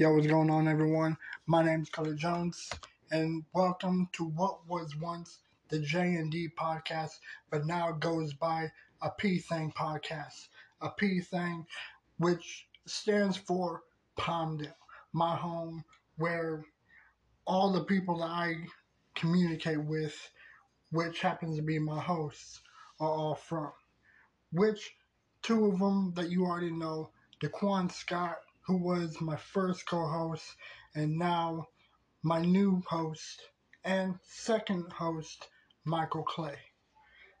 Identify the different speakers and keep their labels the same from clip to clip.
Speaker 1: Yo, what's going on, everyone? My name's Cody Jones, and welcome to what was once the J and D podcast, but now goes by a P Thing podcast. A P Thing, which stands for Palmdale, my home, where all the people that I communicate with, which happens to be my hosts, are all from. Which two of them that you already know, Diquan Scott who was my first co host and now my new host and second host, Michael Clay.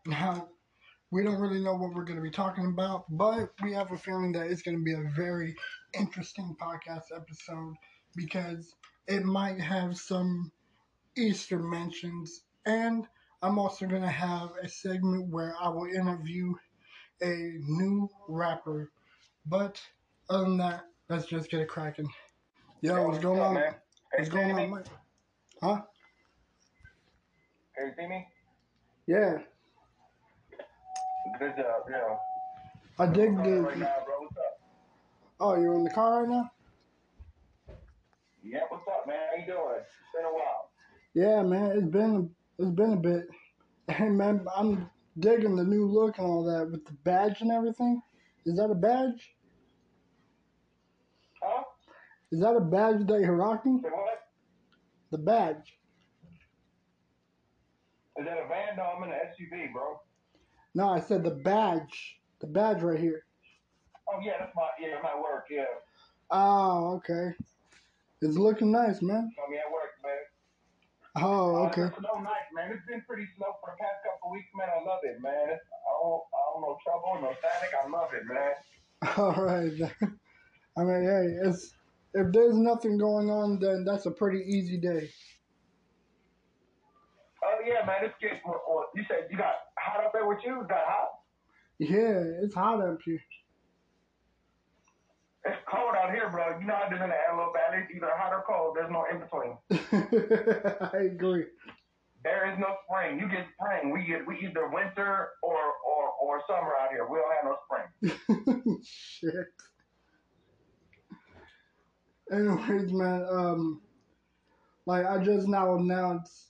Speaker 1: Now, we don't really know what we're going to be talking about, but we have a feeling that it's going to be a very interesting podcast episode because it might have some Easter mentions, and I'm also going to have a segment where I will interview a new rapper. But other than that, Let's just get it cracking. Yo, what's going on? Man? What's going on, Mike? Huh?
Speaker 2: Can you see me?
Speaker 1: Yeah.
Speaker 2: Good job, yeah.
Speaker 1: I dig the.
Speaker 2: Right now, bro. What's up?
Speaker 1: Oh, you're in the car right now?
Speaker 2: Yeah, what's up, man? How you doing? It's been a while.
Speaker 1: Yeah, man, it's been it's been a bit. Hey, man, I'm digging the new look and all that with the badge and everything. Is that a badge? Is that a badge that you're rocking?
Speaker 2: what?
Speaker 1: The badge.
Speaker 2: Is that a van? No, I'm in an SUV, bro.
Speaker 1: No, I said the badge. The badge right here.
Speaker 2: Oh yeah, that's my yeah my work. Yeah.
Speaker 1: Oh, okay. It's looking nice, man.
Speaker 2: I mean, at work, man.
Speaker 1: Oh, okay.
Speaker 2: Uh, no, nice, man. It's been pretty slow for the past couple weeks, man. I love it, man. It's, I don't, I don't know trouble, no static. I love it, man.
Speaker 1: All right. I mean, hey, it's if there's nothing going on, then that's a pretty easy day.
Speaker 2: Oh yeah, man, it's getting. You said you got hot up there with you? Got hot?
Speaker 1: Yeah, it's hot up here.
Speaker 2: It's cold out here, bro. You know how it is in the Antelope Valley. It's either hot or cold. There's no in between.
Speaker 1: I agree.
Speaker 2: There is no spring. You get spring. We get we either winter or or or summer out here. We don't have no
Speaker 1: spring. Shit anyways, man, um, like I just now announced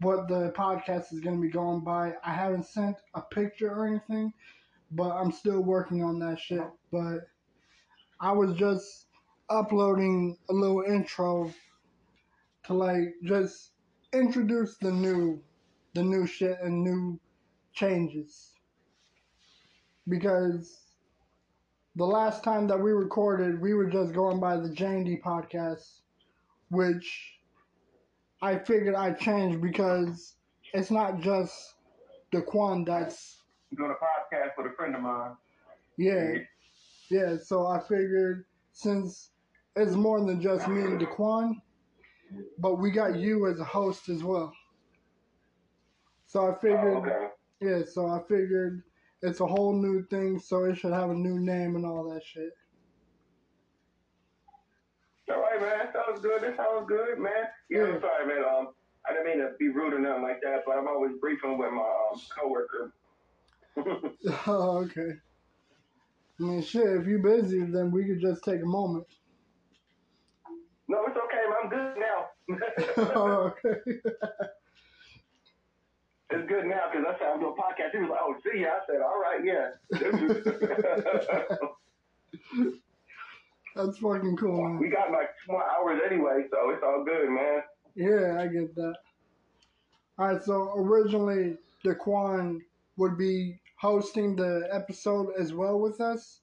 Speaker 1: what the podcast is gonna be going by. I haven't sent a picture or anything, but I'm still working on that shit. But I was just uploading a little intro to like just introduce the new the new shit and new changes. Because the last time that we recorded, we were just going by the J&D podcast, which I figured I'd change because it's not just Diquan that's
Speaker 2: doing a podcast with a friend of mine.
Speaker 1: Yeah, yeah. So I figured since it's more than just me and Diquan, but we got you as a host as well. So I figured,
Speaker 2: oh, okay.
Speaker 1: yeah. So I figured it's a whole new thing, so it should have a new name and all that shit.
Speaker 2: All right, man. That sounds good. That sounds good, man. Yeah, yeah. I'm sorry, man. Um, I didn't mean to be rude or nothing like that, but I'm always briefing with my um, coworker.
Speaker 1: oh, okay. I mean, shit. If you're busy, then we could just take a moment.
Speaker 2: No, it's okay. Man. I'm good now.
Speaker 1: oh, okay.
Speaker 2: It's good now because I said I'm doing a podcast. He was like, "Oh, see ya." I said, "All right,
Speaker 1: yeah." That's fucking cool, man.
Speaker 2: We got like two more hours anyway, so it's all good, man.
Speaker 1: Yeah, I get that. All right, so originally Diquan would be hosting the episode as well with us,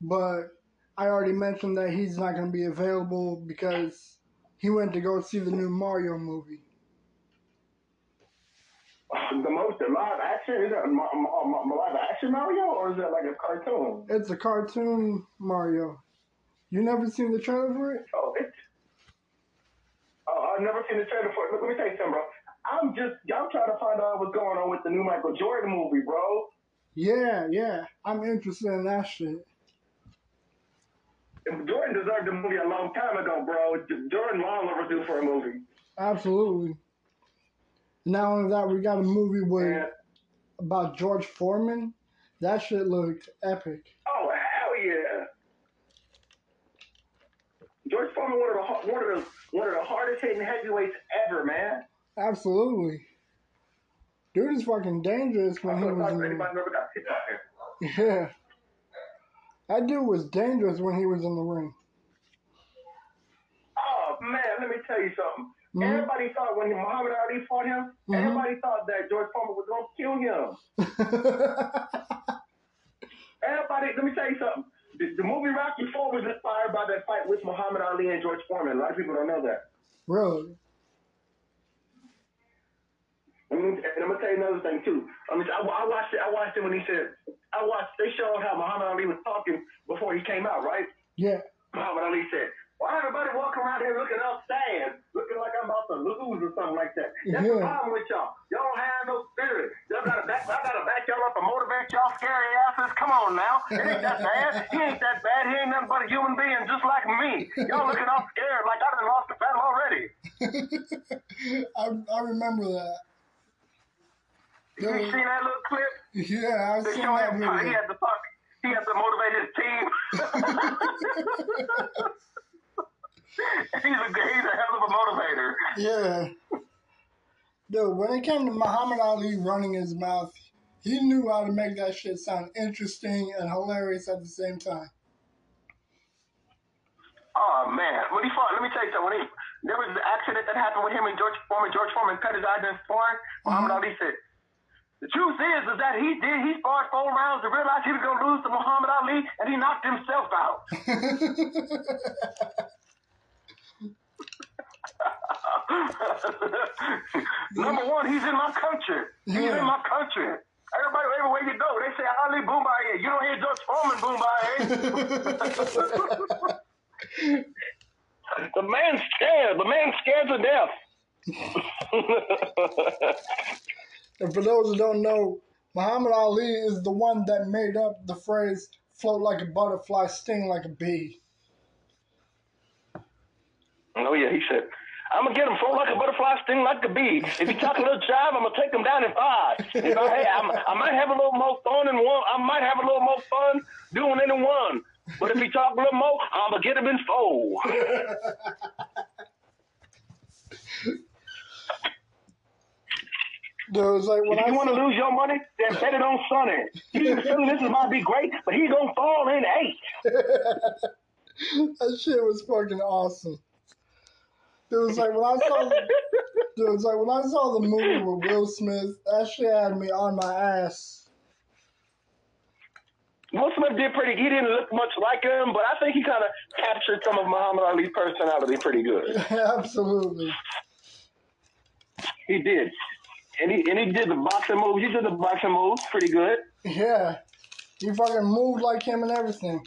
Speaker 1: but I already mentioned that he's not going to be available because he went to go see the new Mario movie
Speaker 2: the most live action? Is that a, a, a, live action Mario or is it like a cartoon?
Speaker 1: It's a cartoon Mario. You never seen the trailer for it?
Speaker 2: Oh, it's. Oh, I've never seen the trailer for it. Look, let me tell you something, bro. I'm just, I'm trying to find out what's going on with the new Michael Jordan movie, bro.
Speaker 1: Yeah, yeah. I'm interested in that shit.
Speaker 2: Jordan deserved a movie a long time ago, bro. Jordan long overdue for a movie.
Speaker 1: Absolutely. Not only that, we got a movie with about George Foreman. That shit looked epic.
Speaker 2: Oh hell yeah! George Foreman, one of the one of the one of the hardest hitting heavyweights ever, man.
Speaker 1: Absolutely. Dude is fucking dangerous when he oh, was in the
Speaker 2: Anybody ever got hit out there?
Speaker 1: Yeah. That dude was dangerous when he was in the ring.
Speaker 2: Man, let me tell you something.
Speaker 1: Mhm.
Speaker 2: Everybody thought when Muhammad Ali fought him,
Speaker 1: Mhm.
Speaker 2: everybody thought that George Foreman was gonna kill him. Everybody, let me tell you something. The, the movie Rocky Four was inspired by that fight with Muhammad Ali and George Foreman. A lot of people don't know that.
Speaker 1: really?
Speaker 2: I mean, and I'm gonna tell you another thing too. I mean, I, I watched it. I watched it when he said, I watched. They showed how Muhammad Ali was talking before he came out, right?
Speaker 1: Yeah.
Speaker 2: Muhammad Ali said, "Why everybody walking around here looking all sad, looking like I'm about to lose or something like that? That's the problem with y'all. Y'all don't have no spirit. Y'all gotta back. I gotta back y'all up and motivate y'all scary asses. Come on now, it ain't that bad. He ain't that bad. He ain't nothing but a human being just like me. Y'all looking all scared like I done lost the battle already.
Speaker 1: I, I remember that.
Speaker 2: You seen that little clip?
Speaker 1: yeah, I've seen that
Speaker 2: him. He had the talk. He had to motivate his team. he's a he's a hell of a motivator.
Speaker 1: Yeah. Dude, when it came to Muhammad Ali running his mouth, he knew how to make that shit sound interesting and hilarious at the same time.
Speaker 2: Oh man, when he fought, let me tell you something. When he there was an accident that happened with him and George Foreman. George Foreman cut his eye during sparring. Muhammad mm-hmm. Ali said. The truth is, is that he did. He sparred four rounds and realized he was going to lose to Muhammad Ali, and he knocked himself out. Number one, he's in my country. He's
Speaker 1: Yeah.
Speaker 2: in my country. Everybody, everywhere you go, they say Ali bomaye. You don't hear George Foreman bomaye. the man's scared. The man's scared to death.
Speaker 1: and for those who don't know, Muhammad Ali is the one that made up the phrase float like a butterfly, sting like a bee.
Speaker 2: Oh yeah, he said, "I'm gonna get him float like a butterfly, sting like a bee. If he talk a little jive, I'm gonna take him down in five. If I, hey, I'm, I might have a little more fun in one. I might have a little more fun doing it in one. But if he talk a little more, I'm gonna get him in four.
Speaker 1: Was like when
Speaker 2: If
Speaker 1: I
Speaker 2: you want to lose your money, then bet it on Sonny. He's feeling this is might be great, but he gonna fall in eight.
Speaker 1: that shit was fucking awesome. Dude, it was like when I saw, dude, like when I saw the movie with Will Smith, that shit had me on my ass.
Speaker 2: Will Smith did pretty. He didn't look much like him, but I think he kind of captured some of Muhammad Ali's personality pretty good.
Speaker 1: Absolutely.
Speaker 2: He did, and he and he did the boxing moves. He did the boxing moves pretty good.
Speaker 1: Yeah. He fucking moved like him and everything.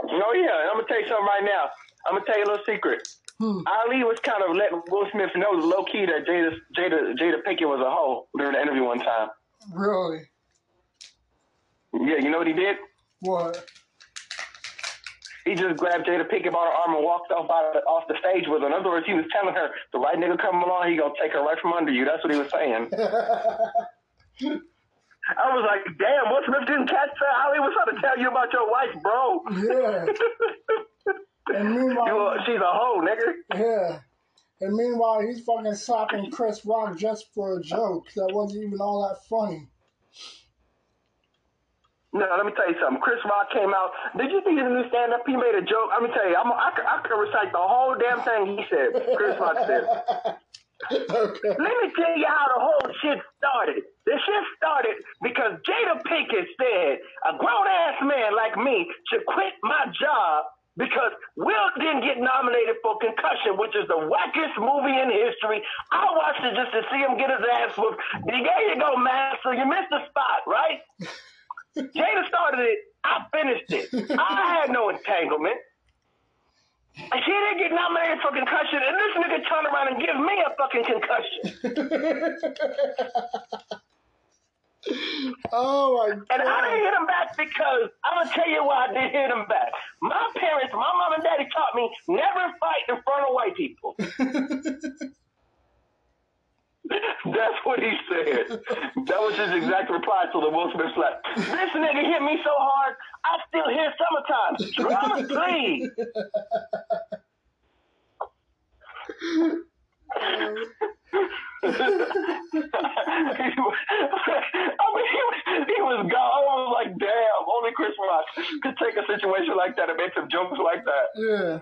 Speaker 2: Oh yeah, I'm gonna tell you something right now. I'm gonna tell you a little secret.
Speaker 1: Hmm.
Speaker 2: Ali was kind of letting Will Smith know low key that Jada Jada Jada Pinkett was a hoe during the interview one time.
Speaker 1: Really?
Speaker 2: Yeah, you know what he did?
Speaker 1: What?
Speaker 2: He just grabbed Jada Pinkett by her arm and walked off out of, off the stage with her. In other words, he was telling her the right nigga coming along, he gonna take her right from under you. That's what he was saying. I was like, damn, Will Smith didn't catch that. Ali was trying to tell you about your wife, bro.
Speaker 1: yeah. And
Speaker 2: You
Speaker 1: meanwhile,
Speaker 2: a- she's a hoe, nigga.
Speaker 1: yeah. And meanwhile, he's fucking slapping Chris Rock just for a joke that wasn't even all that funny.
Speaker 2: No, let me tell you something. Chris Rock came out. Did you see his new stand up? He made a joke. Let me tell you, I'm, I, could, I could recite the whole damn thing he said. Chris Rock said.
Speaker 1: okay.
Speaker 2: Let me tell you how the whole shit started. The shit started because Jada Pinkett said a grown ass man like me should quit my job because Will didn't get nominated for Concussion, which is the wackest movie in history. I watched it just to see him get his ass whooped. There you go, man. So you missed the spot, right? Jada started it. I finished it. I had no entanglement. And she didn't get nominated for concussion, and this nigga turned around and give me a fucking concussion.
Speaker 1: oh my god.
Speaker 2: And I didn't
Speaker 1: god.
Speaker 2: hit him back because I'm gonna tell you why I didn't hit him back. My parents, my mom and daddy taught me never fight in front of white people. That's what he said. That was his exact reply to the Will Smith slap. This nigga hit me so hard, I still hear summertime. Drama three. I mean, he was, he was gone. I was like, damn, only Chris Rock could take a situation like that and make some jokes like that.
Speaker 1: Yeah.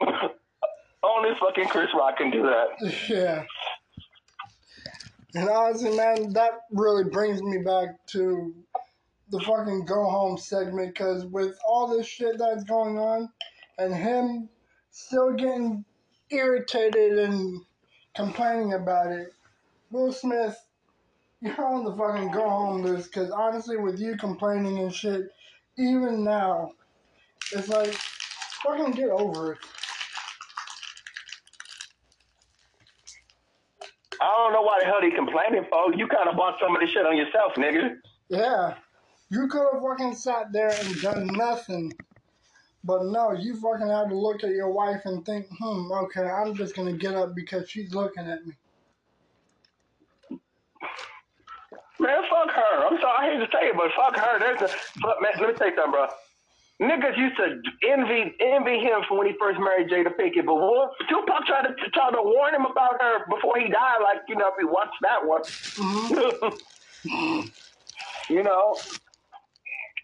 Speaker 2: only fucking Chris Rock can do that.
Speaker 1: Yeah. And honestly, man, that really brings me back to the fucking go home segment because with all this shit that's going on and him still getting irritated and complaining about it, Will Smith, you're on the fucking go home list because honestly, with you complaining and shit, even now, it's like, fucking get over it.
Speaker 2: I don't know why the hell he complaining for. You kind of bought some of this shit on yourself, nigga.
Speaker 1: Yeah. You could have fucking sat there and done nothing. But no, you fucking had to look at your wife and think, hmm, okay, I'm just gonna get up because she's looking at me.
Speaker 2: Man, fuck her. I'm sorry, I hate to say it, but fuck her. There's a fuck, man. Let me tell you something, bro. Niggas used to envy envy him for when he first married Jada Pinkett, but what, Tupac tried to try to warn him about her before he died. Like you know, if he watched that one, you know.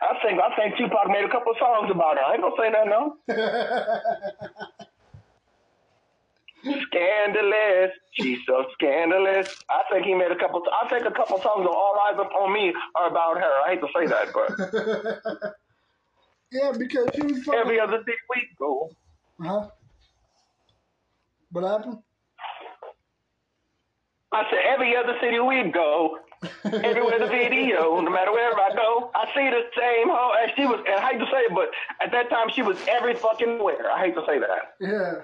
Speaker 2: I think I think Tupac made a couple songs about her. I ain't gonna say that no. Scandalous, she's so scandalous. I think he made a couple. I think a couple songs of All Eyes Upon Me are about her. I hate to say that, but
Speaker 1: yeah, because she was fucking.
Speaker 2: every other six weeks, go.
Speaker 1: Huh? What happened?
Speaker 2: I said every other city we go, everywhere the video, no matter wherever I go, I see the same hoe. And she was, and I hate to say it, but at that time she was every fucking where. I hate to say that.
Speaker 1: Yeah.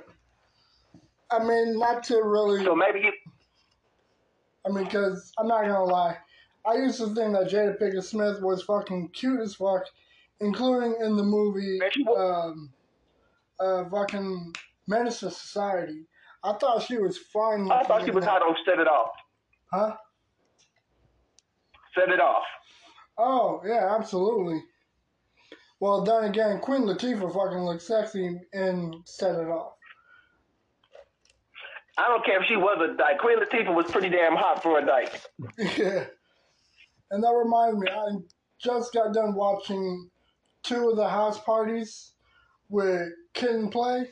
Speaker 1: I mean, not to really.
Speaker 2: So maybe you,
Speaker 1: I mean, because I'm not gonna lie, I used to think that Jada Pinkett Smith was fucking cute as fuck, including in the movie
Speaker 2: Man, she wa-
Speaker 1: um, uh, fucking Menace to Society. I thought she was fine.
Speaker 2: I thought she was hot on Set It Off.
Speaker 1: Huh?
Speaker 2: Set It Off.
Speaker 1: Oh yeah, absolutely. Well, then again, Queen Latifah fucking looked sexy and set it off.
Speaker 2: I don't care if she was a dyke. Queen Latifah was pretty damn hot for a dyke.
Speaker 1: Yeah. And that reminds me, I just got done watching two of the house parties with Kid and Play.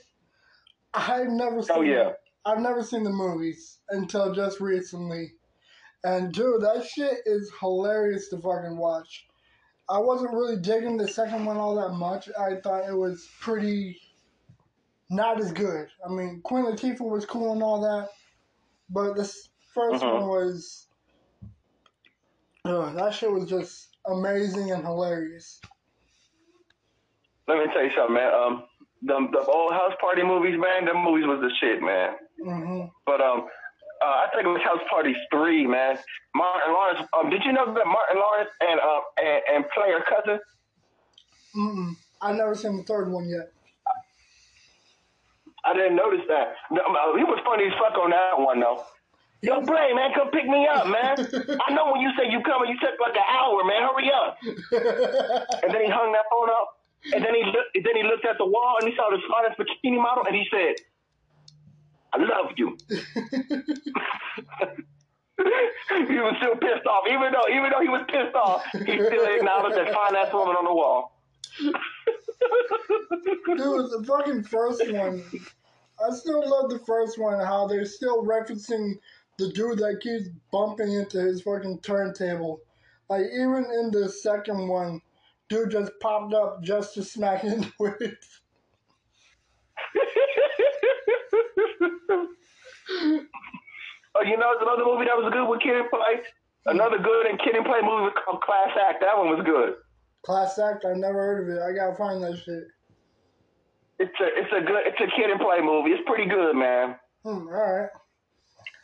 Speaker 1: I've never oh, seen
Speaker 2: Oh, yeah.
Speaker 1: I've never seen the movies until just recently. And dude, that shit is hilarious to fucking watch. I wasn't really digging the second one all that much. I thought it was pretty not as good. I mean, Queen Latifah was cool and all that, but this 1st
Speaker 2: Mhm.
Speaker 1: one was uh, that shit was just amazing and hilarious.
Speaker 2: Let me tell you something, man. Um, the the old house party movies, man. Them movies was the shit, man.
Speaker 1: hmm
Speaker 2: But um, uh, I think it was House Party three, man. Martin Lawrence. Um, did you know that Martin Lawrence and um and, and Player Cousin?
Speaker 1: Mm-mm. I've never seen the third one yet.
Speaker 2: I didn't notice that. No, uh, he was funny as fuck on that one though. Yo, Play, man, come pick me up, man. I know when you say you coming, you took like an hour, man. Hurry up. And then he hung that phone up. And then he looked. Then he looked at the wall and he saw the finest bikini model, and he said, "I love you." he was still pissed off, even though even though he was pissed off, he still acknowledged that fine ass woman on the wall.
Speaker 1: Dude, the fucking first one. I still love the first one, how they're still referencing the dude that keeps bumping into his fucking turntable. Like, even in the second one, dude just popped up just to smack into it.
Speaker 2: oh, you know, another movie that was good with Kid and Play. Another good and Kid and Play movie called Class Act. That one was good.
Speaker 1: Class act, I never heard of it. I gotta find that shit.
Speaker 2: It's a it's a good it's a Kid and Play movie. It's pretty good, man.
Speaker 1: Hmm, alright.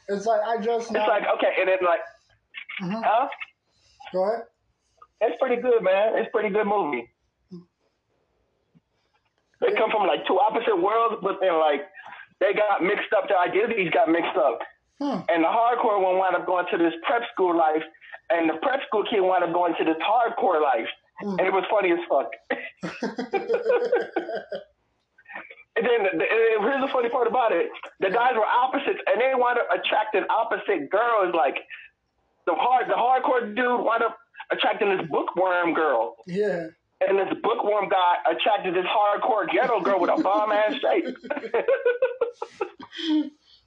Speaker 1: It's like, I just
Speaker 2: It's
Speaker 1: now.
Speaker 2: like okay, and then like,
Speaker 1: Mhm.
Speaker 2: huh?
Speaker 1: Go ahead.
Speaker 2: It's pretty good, man. It's pretty good movie. They come from like two opposite worlds, but then like they got mixed up. Their identities got mixed up,
Speaker 1: Hmm.
Speaker 2: and the hardcore one wound up going to this prep school life, and the prep school kid wound up going to this hardcore life. and it was funny as fuck. and then the, and here's the funny part about it: the guys were opposites, and they wound up attracting opposite girls. Like the hard, the hardcore dude wound up attracting this bookworm girl.
Speaker 1: Yeah.
Speaker 2: And this bookworm guy attracted this hardcore ghetto girl with a bomb ass shape.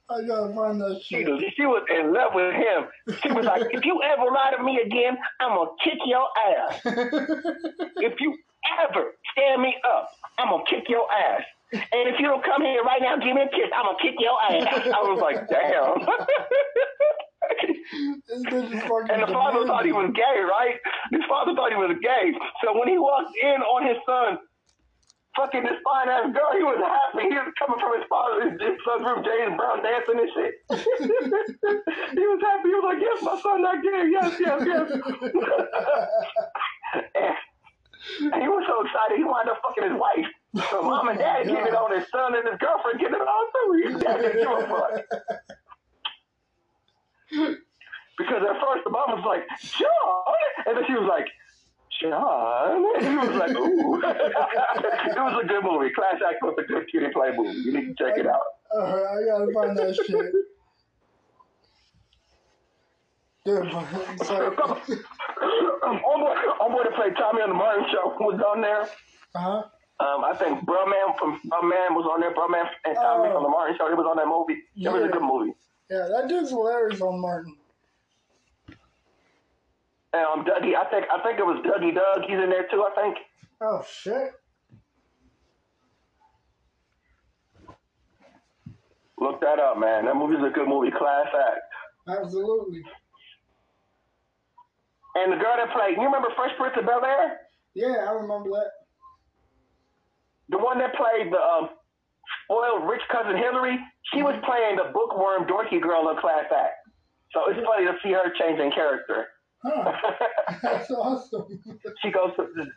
Speaker 1: I gotta find that
Speaker 2: She,
Speaker 1: shit.
Speaker 2: was- she was in love with him. She was like, if you ever lie to me again, I'm gonna kick your ass. If you ever stand me up, I'm gonna kick your ass. And if you don't come here right now give me a kiss, I'm gonna kick your ass. I was like, damn.
Speaker 1: this bitch is fucking
Speaker 2: And the father thought he was gay, right? His father thought he was gay. So when he walked in on his son, fucking this fine ass girl, he was happy. He was coming from his father, his, his son's room, James Brown dancing and shit. he was happy. He was like, yes, my son not gay. Yes, yes, yes. and, and he was so excited, he wound up fucking his wife. So mom and dad getting it oh on his son and his girlfriend getting it on too. His dad didn't give a fuck. Because at first the mom was like, John, and then she was like, John. And he was like, ooh. it was a good movie. Class Act was a good kitty play movie. You need to check it out.
Speaker 1: Alright, I gotta find that shit. Dude,
Speaker 2: um, homeboy, homeboy that played Tommy on the Martin Show was on there.
Speaker 1: uh-huh.
Speaker 2: Um, I think Bro Man from Bro Man was on there. Bro Man and Tommy
Speaker 1: Oh.
Speaker 2: from the Martin Show. He was on that movie. It was a good movie.
Speaker 1: Yeah, that dude's hilarious on Martin.
Speaker 2: Um, Dougie, I think I think it was Dougie Doug. He's in there too. I think.
Speaker 1: Oh shit.
Speaker 2: Look that up, man. That movie's a good movie. Class act.
Speaker 1: Absolutely.
Speaker 2: And the girl that played, you remember Fresh Prince of Bel Air?
Speaker 1: Yeah, I remember that.
Speaker 2: The one that played the um, spoiled rich cousin Hillary, she was playing the bookworm dorky girl in Class Act. So it's funny to see her changing character.
Speaker 1: Huh. That's awesome.
Speaker 2: she goes from this,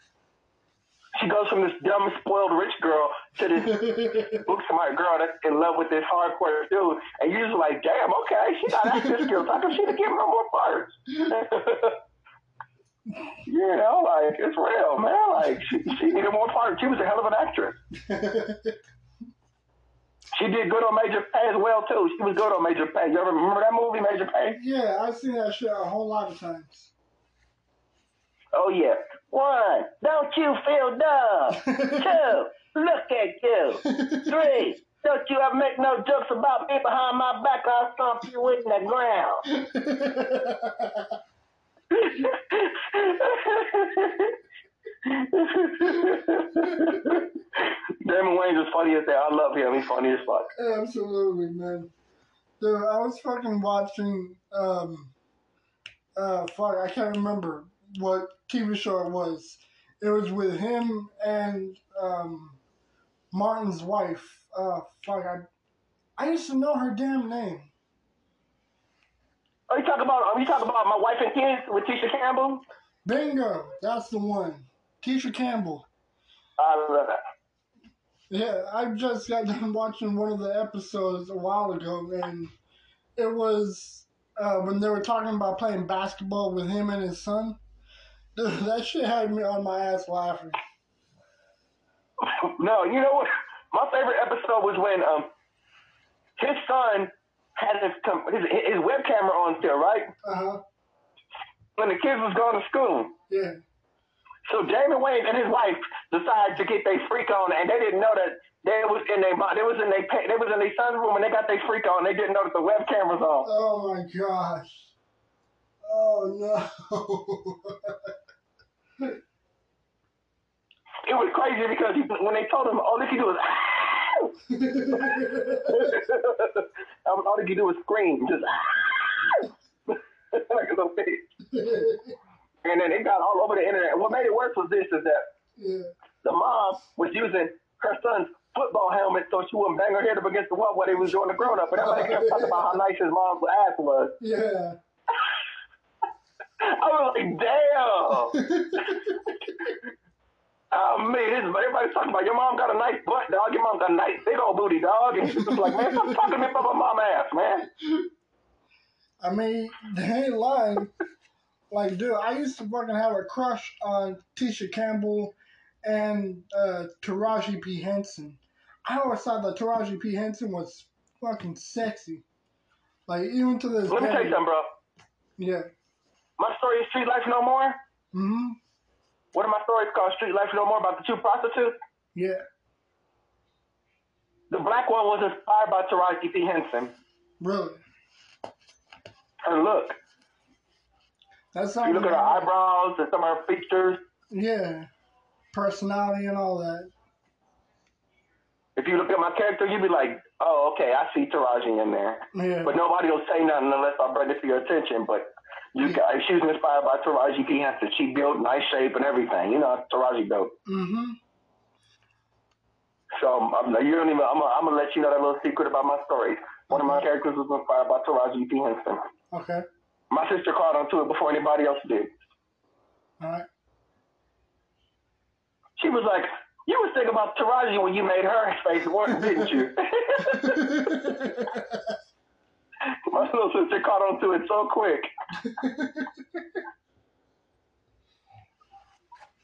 Speaker 2: she goes from this dumb spoiled rich girl to this book smart girl that's in love with this hardcore dude, and you're just like, damn, okay, she got acting skills. How come she didn't give her more parts? you know, like it's real, man. Like she, she needed more parts. She was a hell of an actress. She did good on Major Payne as well too. She was good on Major Payne. You ever remember that movie, Major Payne?
Speaker 1: yeah, I've seen that shit a whole lot of times.
Speaker 2: Oh yeah. One, don't you feel dumb? Two, look at you. Three, don't you ever make no jokes about me behind my back? I'll stomp you in the ground. Damon Wayans is funny as hell. I love him. He's funny as fuck.
Speaker 1: Absolutely, man. Dude, I was fucking watching, um, uh, fuck, I can't remember what TV show it was. It was with him and, um, Martin's wife. Uh, fuck, I, I used to know her damn name.
Speaker 2: Oh, you talking about? Are you talking about my wife and kids with Tisha Campbell?
Speaker 1: Bingo, that's the one. Keisha Campbell.
Speaker 2: I love that.
Speaker 1: Yeah, I just got done watching one of the episodes a while ago, and it was uh, when they were talking about playing basketball with him and his son. That shit had me on my ass laughing.
Speaker 2: No, you know what? My favorite episode was when um his son had his his, his web camera on still, right?
Speaker 1: Uh huh.
Speaker 2: When the kids was going to school.
Speaker 1: Yeah.
Speaker 2: So Damon Wayne and his wife decided to get their freak on, and they didn't know that they was in their they was in their they was in their son's room, and they got their freak on. They didn't know that the webcam was on.
Speaker 1: Oh my gosh. Oh no.
Speaker 2: It was crazy because he, when they told him all they could do was. all all they could do was scream, just like a little pig. And then it got all over the internet. And what made it worse was this: is that
Speaker 1: yeah.
Speaker 2: the mom was using her son's football helmet so she wouldn't bang her head up against the wall while they was doing the grown up. And everybody kept talking about how nice his mom's ass was.
Speaker 1: Yeah.
Speaker 2: I was like, damn. Oh man, this, everybody's talking about your mom got a nice butt, dog. Your mom got a nice big old booty, dog. And she's just like, man, stop talking to me about my mom ass, man.
Speaker 1: I mean, they ain't lying. Like, dude, I used to fucking have a crush on Tisha Campbell and uh, Taraji P Henson. I always thought that Taraji P Henson was fucking sexy. Like even to this
Speaker 2: Let me tell you something, bro.
Speaker 1: Yeah.
Speaker 2: My story is Street Life No More.
Speaker 1: hmm
Speaker 2: One of my stories called Street Life No More about the two prostitutes.
Speaker 1: Yeah.
Speaker 2: The black one was inspired by Taraji P. Henson.
Speaker 1: Really.
Speaker 2: Her look.
Speaker 1: That's
Speaker 2: You look at her eyebrows and some of her features.
Speaker 1: Yeah. Personality and all that.
Speaker 2: If you look at my character, you'd be like, oh, okay, I see Taraji in there.
Speaker 1: Yeah.
Speaker 2: But nobody will say nothing unless I bring it to your attention. But you, ca she was inspired by Taraji P. Henson. She built nice shape and everything. You know, Taraji built.
Speaker 1: hmm
Speaker 2: So I'm, you don't even. I'm gonna, I'm gonna let you know that little secret about my story. One of my characters was inspired by Taraji P. Henson.
Speaker 1: Okay.
Speaker 2: My sister caught on to it before anybody else did.
Speaker 1: All right.
Speaker 2: She was like, "You was thinking about Taraji when you made her face work, didn't you?" my little sister caught on to it so quick.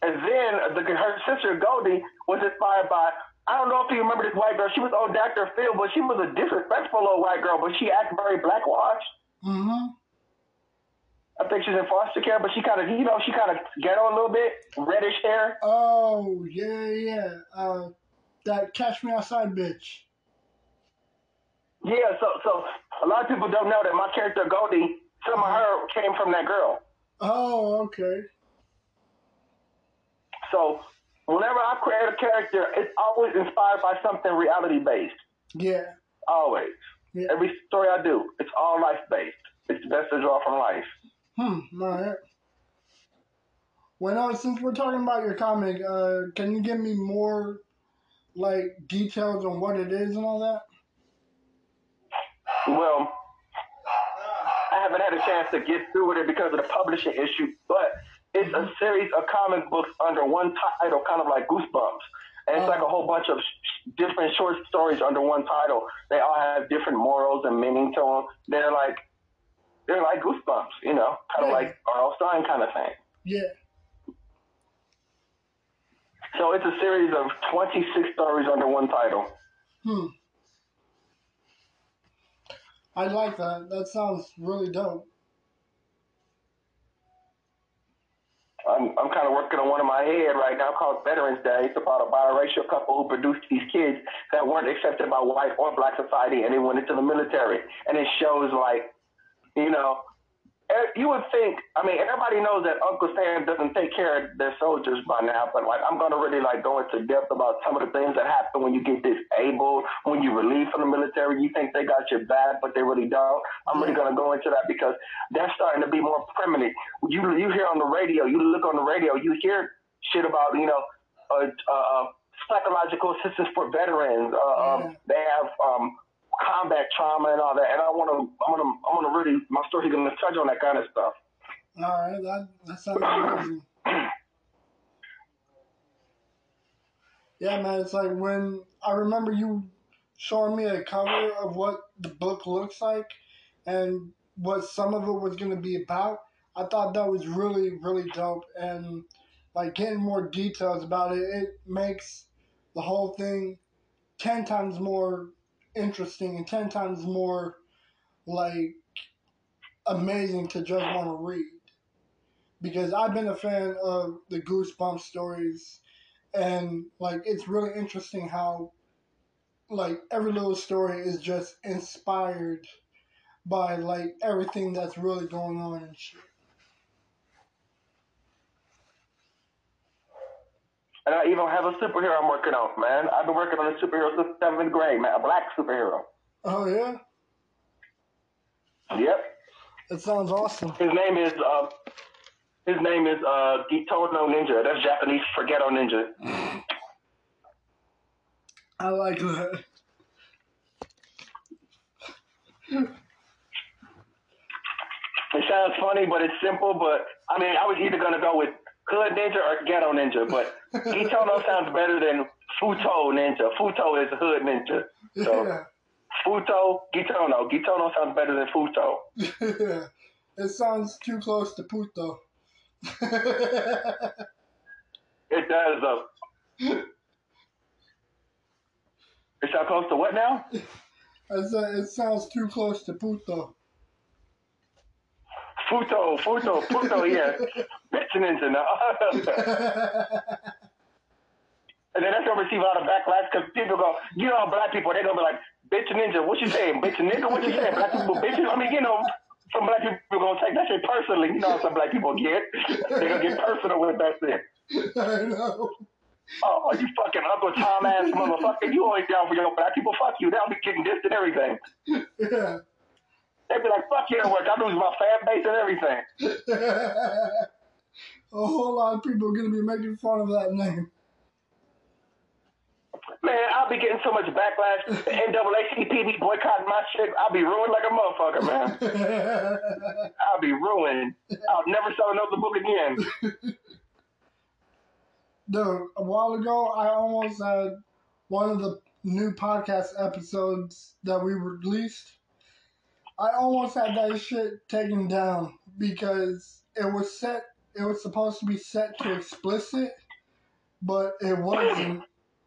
Speaker 2: And then the, her sister Goldie was inspired by. I don't know if you remember this white girl. She was on Dr. Phil, but she was a disrespectful little white girl, but she acted very blackwashed.
Speaker 1: hmm
Speaker 2: I think she's in foster care, but she kind of, you know, she kind of ghetto a little bit, reddish hair.
Speaker 1: Oh yeah, yeah. Uh, that Catch Me Outside bitch.
Speaker 2: Yeah, so so a lot of people don't know that my character Goldie, some of her came from that girl.
Speaker 1: Oh, okay.
Speaker 2: So whenever I create a character, it's always inspired by something reality based.
Speaker 1: Yeah.
Speaker 2: Always.
Speaker 1: Yeah.
Speaker 2: Every story I do, it's all life based. It's the best to draw from life.
Speaker 1: Hmm. All right. Well, now since we're talking about your comic, uh, can you give me more like details on what it is and all that?
Speaker 2: Well, I haven't had a chance to get through with it because of the publishing issue, but it's a series of comic books under one title, kind of like Goosebumps. And it's like a whole bunch of sh- different short stories under one title. They all have different morals and meaning to them. They're like, they're like Goosebumps, you know, kind of
Speaker 1: Yeah.
Speaker 2: like R.L. Stine kind of thing.
Speaker 1: Yeah.
Speaker 2: So it's a series of 26 stories under one title.
Speaker 1: Hmm. I like that. That sounds really dope.
Speaker 2: I'm, I'm kind of working on one in my head right now called Veterans Day. It's about a biracial couple who produced these kids that weren't accepted by white or black society and they went into the military. And it shows like, you know, eh, you would think, I mean, everybody knows that Uncle Sam doesn't take care of their soldiers by now, but like, I'm to really like go into depth about some of the things that happen when you get disabled, when you relieve from the military. You think they got your back, but they really don't. I'm really to go into that because they're starting to be more primitive. You you hear on the radio, you look on the radio, you hear shit about you know, uh, uh, psychological assistance for veterans. Uh, um, they have um, combat trauma and all that. And I want to, I'm gonna, I'm gonna really, my story's gonna touch on that kind of stuff.
Speaker 1: All right. That that sounds amazing. Yeah, man. It's like when I remember you showing me a cover of what the book looks like and what some of it was to be about. I thought that was really, really dope. And like getting more details about it, it makes the whole thing 10 times more interesting and 10 times more like amazing to just want to read. Because I've been a fan of the Goosebumps stories and like it's really interesting how like every little story is just inspired by like everything that's really going on and shit.
Speaker 2: And I even have a superhero I'm working on, man. I've been working on a superhero since seventh grade, man. A black superhero.
Speaker 1: Oh yeah,
Speaker 2: Yep.
Speaker 1: that sounds awesome.
Speaker 2: His name is, uh, his name is uh, Gitono Ninja. That's Japanese for ghetto ninja.
Speaker 1: I like that.
Speaker 2: It sounds funny, but it's simple. But I mean, I was either gonna go with Hood Ninja or Ghetto Ninja, but Gitono sounds better than Futo Ninja. Futo is a Hood Ninja. So
Speaker 1: Yeah,
Speaker 2: Futo, Gitono. Gitono sounds better than Futo.
Speaker 1: yeah. It sounds too close to puto.
Speaker 2: It does though. It's how close to what now?
Speaker 1: I said it sounds too close to puto.
Speaker 2: Futo, futo, futo, yeah. Bitch ninja now. and then that's gonna receive a lot of backlash because people go, you know, black people, they're gonna be like, bitch ninja, what you saying? Bitch nigga, what you saying? Black people, bitches. I mean, you know, some black people gonna take that shit personally. You know some black people get. They're gonna get personal with that shit.
Speaker 1: I know.
Speaker 2: Oh, oh you fucking Uncle Tom ass motherfucker. You always down for your black people. Fuck you. They'll be getting this and everything.
Speaker 1: Yeah.
Speaker 2: They'd be like, fuck work. I lose my fan base and everything.
Speaker 1: A whole lot of people are gonna be making fun of that name.
Speaker 2: Man, I'll be getting so much backlash. The NAACP be boycotting my shit. I'll be ruined like a motherfucker, man. I'll be ruined. I'll never sell another book again.
Speaker 1: Dude, a while ago, I almost had one of the new podcast episodes that we released. I almost had that shit taken down because it was set, it was supposed to be set to explicit, but it wasn't,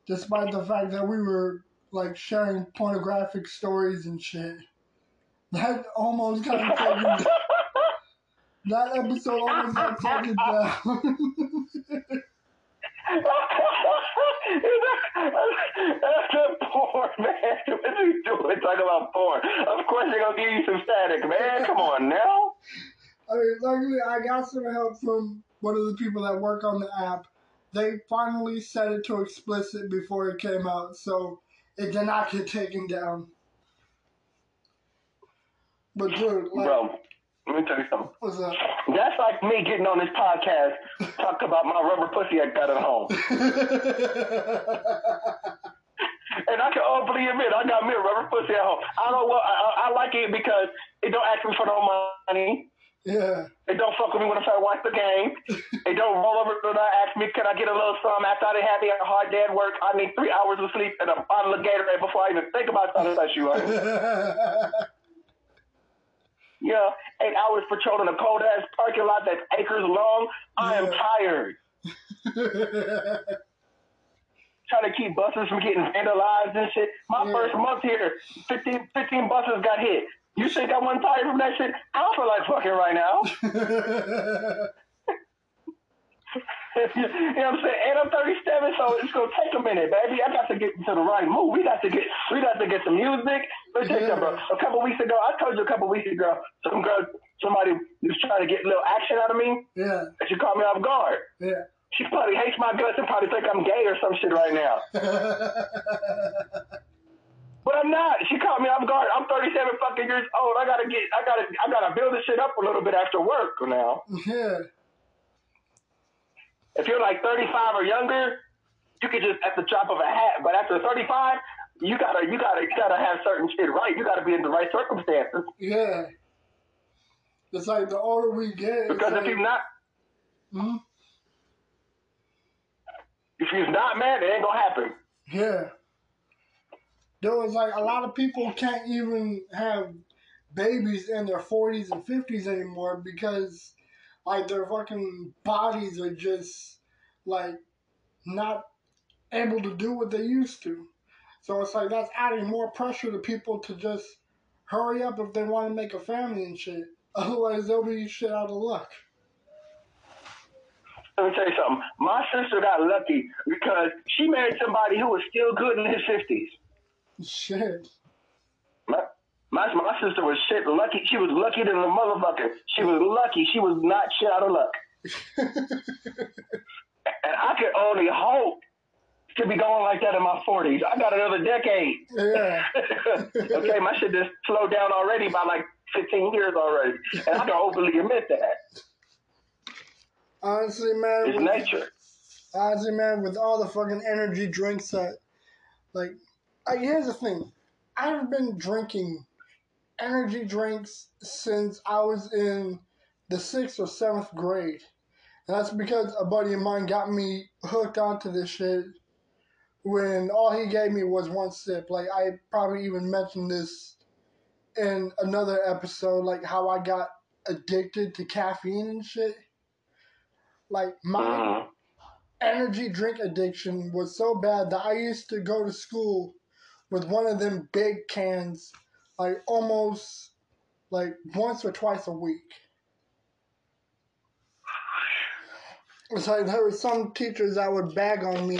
Speaker 1: despite the fact that we were like sharing pornographic stories and shit. That almost got taken down. That episode almost got taken down.
Speaker 2: That's a porn, man. What are you doing? Talking about porn. Of course they're gonna give you some static, man. Come on now.
Speaker 1: I mean, luckily, I got some help from one of the people that work on the app. They finally set it to explicit before it came out, so it did not get taken down. But dude, like,
Speaker 2: Bro, let me tell you something.
Speaker 1: what's up?
Speaker 2: That's like me getting on this podcast talk about my rubber pussy I got at home. And I can openly admit I got me a rubber pussy at home. I don't well, I, I like it because it don't ask me for no money.
Speaker 1: yeah,
Speaker 2: It don't fuck with me when I try to watch the game. It don't roll over to ask me, can I get a little something after I done had me a hard day at work? I need three hours of sleep and a bottle of Gatorade before I even think about trying to touch you. Right? Yeah, eight hours patrolling a cold ass parking lot that's acres long. I am tired. Trying to keep buses from getting vandalized and shit. My
Speaker 1: Yeah.
Speaker 2: first month here, 15, 15 buses got hit. You think I wasn't tired from that shit? I don't feel like fucking right now. you know what I'm saying? And I'm 37, so it's gonna take a minute, baby. I got to get to the right move. We got to get, we got to get some music. Let's take that, bro. A couple weeks ago, I told you a couple weeks ago, some girl, somebody was trying to get a little action out of me,
Speaker 1: yeah,
Speaker 2: and she caught me off guard.
Speaker 1: yeah.
Speaker 2: She probably hates my guts and probably think I'm gay or some shit right now. But I'm not. She caught me off guard. I'm 37 fucking years old. I gotta get, I gotta, I gotta build this shit up a little bit after work now.
Speaker 1: yeah,
Speaker 2: If you're like 35 or younger, you could just at the drop of a hat. But after 35, you gotta, you gotta, you gotta have certain shit right. You gotta be in the right circumstances.
Speaker 1: yeah. It's like the older we get,
Speaker 2: Because if
Speaker 1: like,
Speaker 2: you're not,
Speaker 1: hmm?
Speaker 2: If you're not, mad, it ain't gonna happen.
Speaker 1: Yeah. There was like a lot of people can't even have babies in their 40s and 50s anymore because like their fucking bodies are just like not able to do what they used to. So it's like that's adding more pressure to people to just hurry up if they want to make a family and shit. Otherwise, they'll be shit out of luck.
Speaker 2: Let me tell you something. My sister got lucky because she married somebody who was still good in his 50s.
Speaker 1: Shit.
Speaker 2: My, my, my sister was shit lucky. She was lucky than a motherfucker. She was lucky. She was not shit out of luck. And I could only hope to be going like that in my 40s. I got another decade.
Speaker 1: Yeah.
Speaker 2: okay, my shit just slowed down already by like 15 years already. And I can openly admit that.
Speaker 1: Honestly, man.
Speaker 2: It's
Speaker 1: with-
Speaker 2: nature.
Speaker 1: Honestly, man, with all the fucking energy drinks that, like, I, here's the thing. I've been drinking energy drinks since I was in the sixth or seventh grade. And that's because a buddy of mine got me hooked onto this shit when all he gave me was one sip. Like, I probably even mentioned this in another episode, like how I got addicted to caffeine and shit. Like my energy drink addiction was so bad that I used to go to school with one of them big cans, like almost like once or twice a week. It's like there were some teachers that would bag on me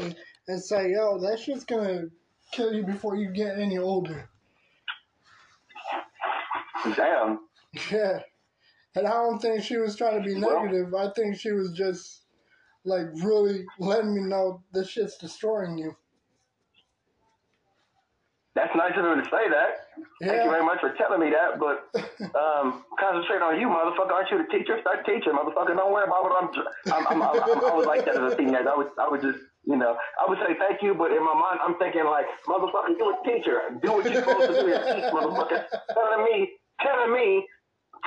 Speaker 1: and say, "Yo, that's just gonna kill you before you get any older."
Speaker 2: Damn.
Speaker 1: Yeah, and I don't think she was trying to be negative. I think she was just like really letting me know this shit's destroying you.
Speaker 2: That's nice of her to say that. Thank you very much for telling me that, but um, concentrate on you, motherfucker. Aren't you the teacher? Start teaching, motherfucker. Don't worry about what I'm. I'm, I'm, I'm, I'm I was like that as a teenager. I would, I would just, you know, I would say thank you, but in my mind, I'm thinking like, motherfucker, you a teacher. Do what you're supposed to do and teach, motherfucker. Telling me, telling me,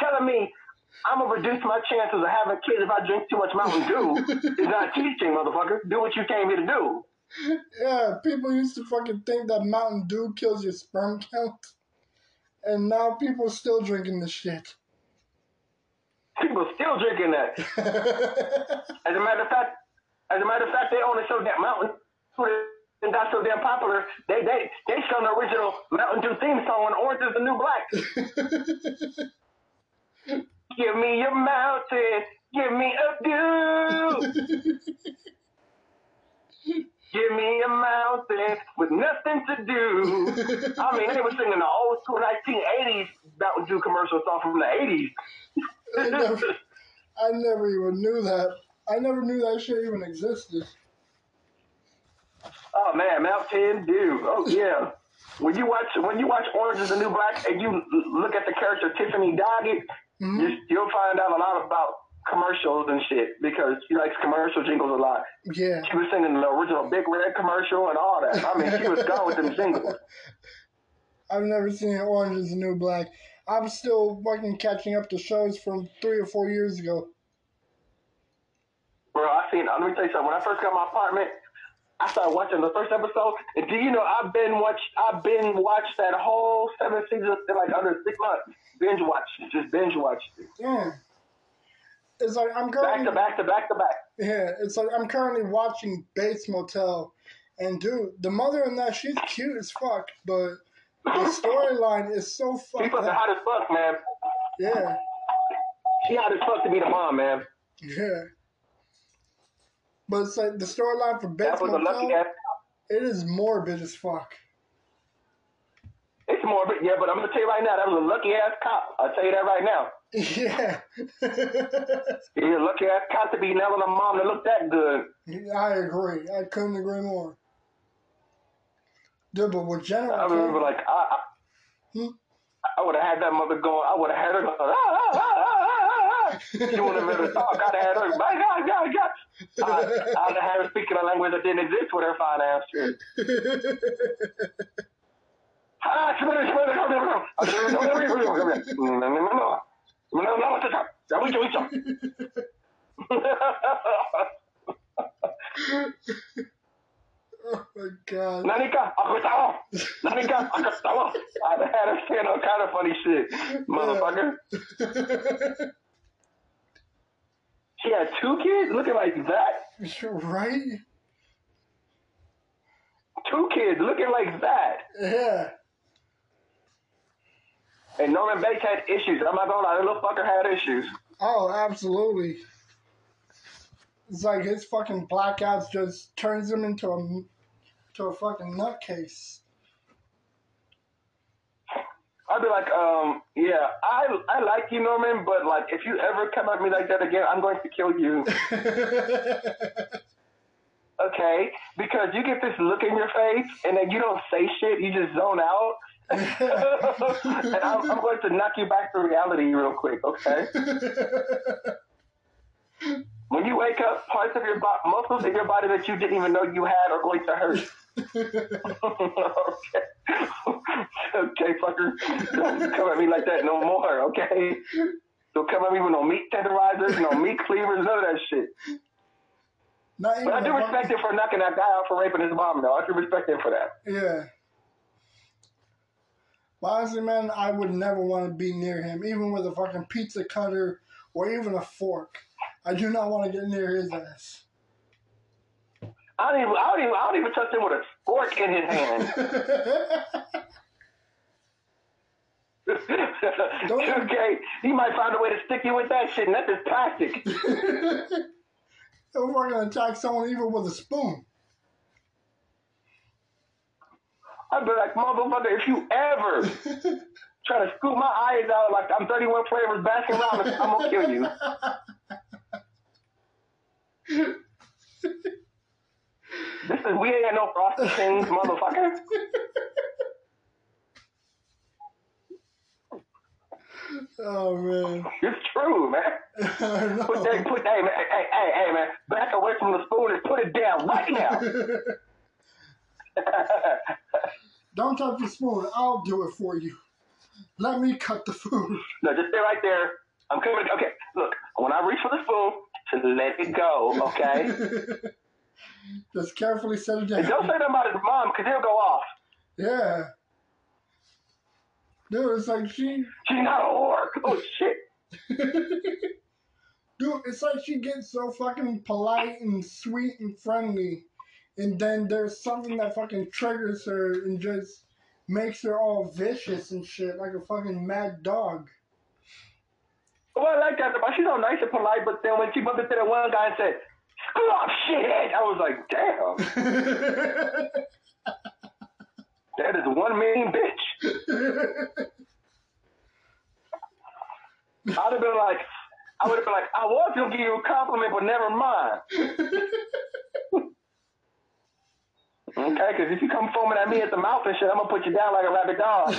Speaker 2: telling me. I'm gonna reduce my chances of having kids if I drink too much Mountain Dew. Is not teaching, motherfucker. Do what you came here to do.
Speaker 1: Yeah, people used to fucking think that Mountain Dew kills your sperm count. And now people still drinking this shit.
Speaker 2: People still drinking that. As a matter of fact, as a matter of fact, they own it so damn mountain. And that's so damn popular. They they they sung the original Mountain Dew theme song on Orange is the New Black. Give me your mountain, give me a dew. Give me a mountain with nothing to do. I mean, they were singing the old school 1980s Mountain Dew commercial song from the 80s.
Speaker 1: I never, I never even knew that. I never knew that shit even existed.
Speaker 2: Oh man, Mountain Dew. Oh yeah. When you watch when you watch Orange is the New Black and you look at the character Tiffany Doggett,
Speaker 1: Mhm.
Speaker 2: you, you'll find out a lot about commercials and shit because she likes commercial jingles a lot.
Speaker 1: Yeah.
Speaker 2: She was singing the original Big Red commercial and all that. I mean, she was gone with them jingles.
Speaker 1: I've never seen Orange is the New Black. I'm still fucking catching up to shows from three or four years ago.
Speaker 2: Bro, I seen. Let me tell you something. When I first got my apartment, I started watching the first episode. And do you know I've been watched? I've been watched that whole seven seasons in like under six months. Binge watched, just binge watched it,
Speaker 1: Yeah. It's like I'm
Speaker 2: back to back to back to back.
Speaker 1: Yeah, it's like I'm currently watching Bates Motel, and dude, the mother in that she's cute as fuck, but the storyline is so fucked
Speaker 2: fucking
Speaker 1: up.
Speaker 2: hot as fuck, man.
Speaker 1: Yeah,
Speaker 2: She hot as fuck to be the mom, man.
Speaker 1: yeah. But it's like the storyline for Bates
Speaker 2: That was a lucky
Speaker 1: Motel,
Speaker 2: ass.
Speaker 1: it is morbid as fuck.
Speaker 2: It's morbid, yeah, but I'm gonna tell you right now, that was a lucky ass cop. I'll tell you that right now.
Speaker 1: Yeah.
Speaker 2: A lucky ass cop to be nailing a mom that looked that good.
Speaker 1: I agree. I couldn't agree more. Dude, but with General
Speaker 2: I remember, like, I, I,
Speaker 1: Hmm?
Speaker 2: I would have had that mother going. I would have had her going. Ah, ah, ah, have been to talk. I'd have had her. My God, God, God. I'd, I'd have had her speaking a language that didn't exist with her fine ass
Speaker 1: oh my god.
Speaker 2: Nanika, acá estamos. Nanika, acá estamos. I'd have had her saying all kind of funny shit, motherfucker. She had two kids looking like that.
Speaker 1: right?
Speaker 2: Two kids looking like that.
Speaker 1: Yeah.
Speaker 2: And Norman Bates had issues. I'm not gonna lie, that little fucker had issues.
Speaker 1: Oh, absolutely. It's like his fucking blackouts just turns him into a to a fucking nutcase.
Speaker 2: I'd be like, um, yeah, I I like you, Norman, but like if you ever come at me like that again, I'm going to kill you. Okay? Because you get this look in your face and then you don't say shit, you just zone out. and I'm, I'm going to knock you back to reality real quick, okay? When you wake up, parts of your body, muscles in your body that you didn't even know you had are going to hurt. okay. okay, fucker. Don't come at me like that no more, okay? Don't come at me with no meat tenderizers, no meat cleavers, none of that shit.
Speaker 1: Not even
Speaker 2: But I do respect him for knocking that guy out for raping his mom, though. I do respect him for that.
Speaker 1: Yeah. Honestly, man, I would never want to be near him, even with a fucking pizza cutter or even a fork. I do not want to get near his ass.
Speaker 2: I don't even, I don't even, I don't even touch him with a fork in his hand. okay, he might find a way to stick you with that shit, and that's just plastic.
Speaker 1: If we're gonna attack someone even with a spoon.
Speaker 2: I'd be like, motherfucker, if you ever try to scoop my eyes out like I'm 31 flavors Baskin Robbins, I'm gonna kill you. This is we ain't had no frosty things, motherfucker.
Speaker 1: Oh man,
Speaker 2: It's true, man. Put that, put hey, man, hey, hey, hey, man, back away from the spoon and put it down right now.
Speaker 1: Don't touch the spoon. I'll do it for you. Let me cut the food.
Speaker 2: no, just stay right there. I'm coming. Okay, look, when I reach for the spoon, just let it go, okay?
Speaker 1: Just carefully set it
Speaker 2: And don't say nothing about his mom, because he'll go off.
Speaker 1: Yeah. Dude, it's like she,
Speaker 2: She's not a whore. Oh, shit.
Speaker 1: dude, it's like she gets so fucking polite and sweet and friendly, and then there's something that fucking triggers her and just makes her all vicious and shit, like a fucking mad dog.
Speaker 2: Well, I like that she's all nice and polite, but then when she bumped into that one guy and said, Oh, off, shithead, I was like, damn, that is one mean bitch. I'd have been like, I would have been like, I was to give you a compliment, but never mind. Okay, because if you come foaming at me at the mouth and shit, I'm going to put you down like a rabid dog.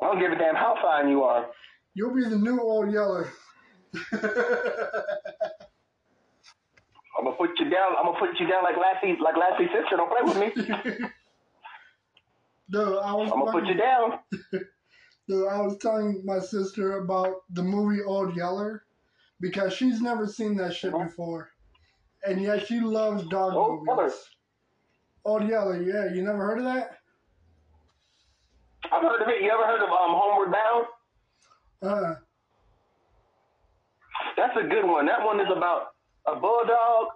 Speaker 2: I don't give a damn how fine you are.
Speaker 1: You'll be the new old yeller.
Speaker 2: I'm gonna put you down. I'm gonna put you down like Lassie, like Lassie's sister. Don't play with me.
Speaker 1: Dude, I was
Speaker 2: I'm gonna put you down.
Speaker 1: Dude, I was telling my sister about the movie Old Yeller because she's never seen that shit
Speaker 2: Uh-huh.
Speaker 1: before. And yet she loves dog
Speaker 2: Old
Speaker 1: movies.
Speaker 2: Yeller.
Speaker 1: Old Yeller, yeah. You never heard of that?
Speaker 2: I've heard of it. You ever heard of um, Homeward Bound?
Speaker 1: Uh,
Speaker 2: That's a good one. That one is about a bulldog,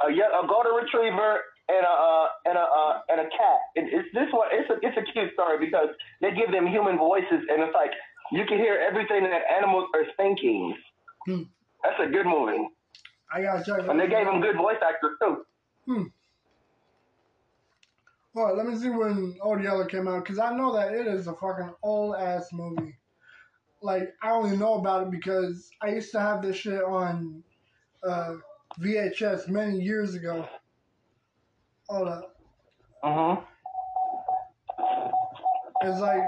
Speaker 2: a, a golden retriever, and a uh, and a uh, and a cat. It, it's this one. It's a it's a cute story because they give them human voices, and it's like you can hear everything that animals are thinking.
Speaker 1: Hmm.
Speaker 2: That's a good movie,
Speaker 1: I gotta check
Speaker 2: and they gave them good voice actors too.
Speaker 1: Hold on, let me see when Old Yeller came out because I know that it is a fucking old ass movie. Like I only know about it because I used to have this shit on uh, VHS many years ago. Hold up.
Speaker 2: Uh huh.
Speaker 1: It's like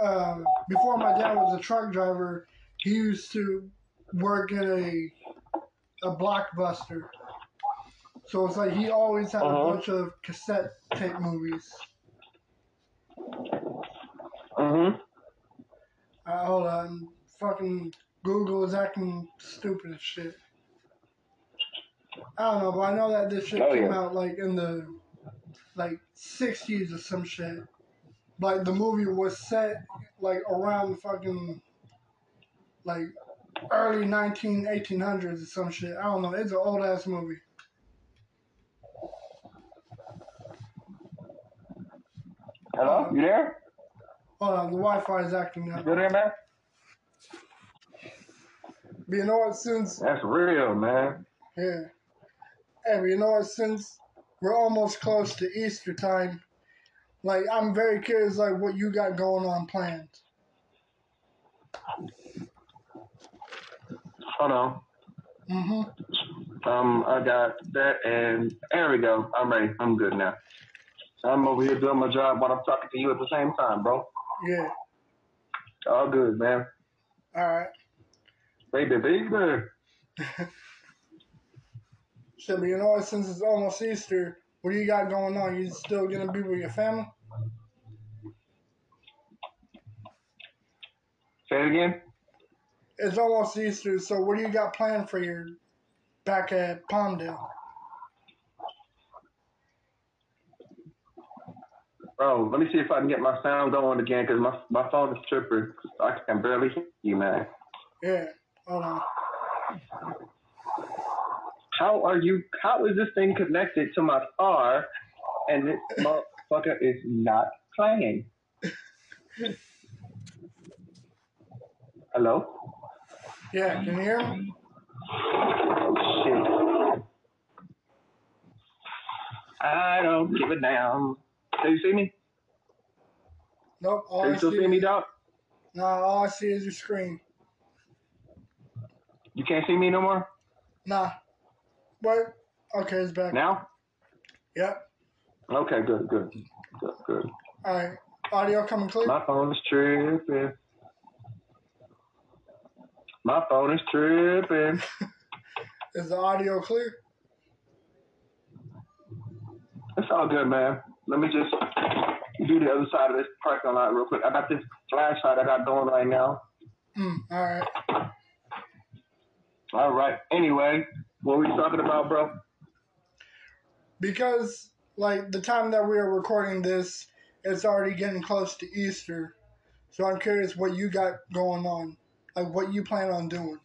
Speaker 1: uh, before my dad was a truck driver, he used to work in a a blockbuster. So it's like he always had
Speaker 2: Uh-huh.
Speaker 1: a bunch of cassette tape movies.
Speaker 2: Uh huh.
Speaker 1: Uh, hold on, fucking Google is acting stupid as shit. I don't know, but I know that this shit
Speaker 2: Oh,
Speaker 1: came
Speaker 2: yeah.
Speaker 1: out like in the like sixties or some shit. Like the movie was set like around fucking like early 19, 1800s or some shit. I don't know. It's an old ass movie.
Speaker 2: Hello, you there?
Speaker 1: Hold on, the Wi-Fi is acting
Speaker 2: You
Speaker 1: up.
Speaker 2: still there, man?
Speaker 1: But you know what? Since
Speaker 2: That's real, man.
Speaker 1: Yeah. Hey, but you know what? Since we're almost close to Easter time, like I'm very curious, like what you got going on planned.
Speaker 2: Hold on.
Speaker 1: Mm-hmm.
Speaker 2: Um, I got that, and there we go. I'm ready. I'm good now. I'm over here doing my job while I'm talking to you at the same time, bro.
Speaker 1: Yeah.
Speaker 2: All good, man.
Speaker 1: All right.
Speaker 2: Baby, baby.
Speaker 1: So, but you know? Since it's almost Easter, what do you got going on? You still gonna be with your family?
Speaker 2: Say it again.
Speaker 1: It's almost Easter, so what do you got planned for your back at Palmdale?
Speaker 2: Bro, let me see if I can get my sound going again because my my phone is tripping. I can barely hear you, man.
Speaker 1: Yeah. Hold on.
Speaker 2: How are you? How is this thing connected to my car and this motherfucker is not playing? Hello?
Speaker 1: Yeah, can you hear me?
Speaker 2: Oh, shit. I don't give a damn. Do you see me?
Speaker 1: Nope. All I
Speaker 2: you still
Speaker 1: see,
Speaker 2: me, dog?
Speaker 1: Nah, all I see is your screen.
Speaker 2: You can't see me no more?
Speaker 1: Nah. What? Okay, it's back.
Speaker 2: Now?
Speaker 1: Yep.
Speaker 2: Okay, good, good. Good, good.
Speaker 1: All right. Audio coming clear?
Speaker 2: My phone is tripping. My phone is tripping.
Speaker 1: Is the audio clear?
Speaker 2: It's all good, man. Let me just do the other side of this parking lot real quick. I got this flashlight I got going right now.
Speaker 1: Mm, all right.
Speaker 2: All right. Anyway, what were we talking about, bro?
Speaker 1: Because, like, the time that we are recording this, it's already getting close to Easter. So I'm curious what you got going on. Like, what you plan on doing.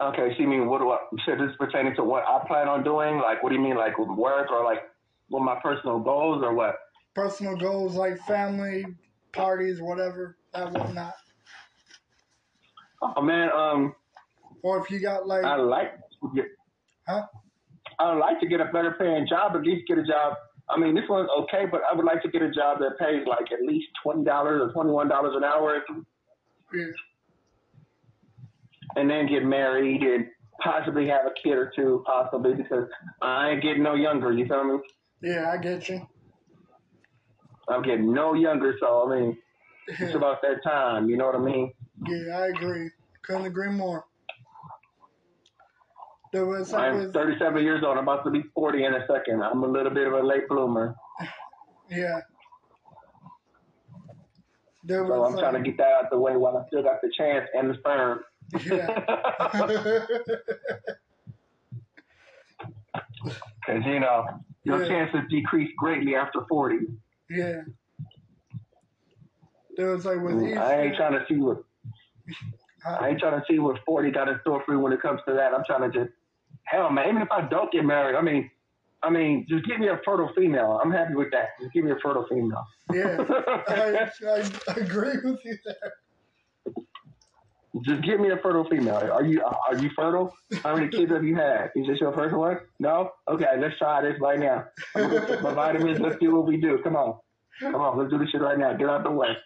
Speaker 2: Okay, so you mean what do I so this is pertaining to what I plan on doing? Like what do you mean like with work or like what my personal goals or what?
Speaker 1: Personal goals, like family, parties, whatever, that whatnot.
Speaker 2: Oh man, um
Speaker 1: Or if you got, like,
Speaker 2: I like get
Speaker 1: Huh?
Speaker 2: I would like to get a better paying job, at least get a job. I mean, this one's okay, but I would like to get a job that pays like at least twenty dollars or twenty one dollars an hour,
Speaker 1: yeah,
Speaker 2: and then get married and possibly have a kid or two, possibly because I ain't getting no younger. You feel me?
Speaker 1: yeah, I get you.
Speaker 2: I'm getting no younger, so I mean, it's about that time. You know what I mean?
Speaker 1: Yeah, I agree. Couldn't agree more. There was
Speaker 2: I'm
Speaker 1: with,
Speaker 2: 37 years old. I'm about to be 40 in a second. I'm a little bit of a late bloomer,
Speaker 1: yeah. There
Speaker 2: so
Speaker 1: was
Speaker 2: I'm trying to get that out the way while I still got the chance and the sperm.
Speaker 1: Yeah.
Speaker 2: Because you know your
Speaker 1: Yeah.
Speaker 2: chances decrease greatly after 40.
Speaker 1: yeah. There was like with
Speaker 2: I ain't trying to see what I ain't trying to see what 40 got in store for me when it comes to that. I'm trying to just hell, man. Even if I don't get married, I mean, I mean, just give me a fertile female. I'm happy with that. Just give me a fertile female.
Speaker 1: Yeah, I, I, I agree with you there.
Speaker 2: Just give me a fertile female. Are you are you fertile? How many kids have you had? Is this your first one? No? Okay, let's try this right now. My vitamins. Let's do what we do. Come on. Come on, let's do this shit right now. Get out the way.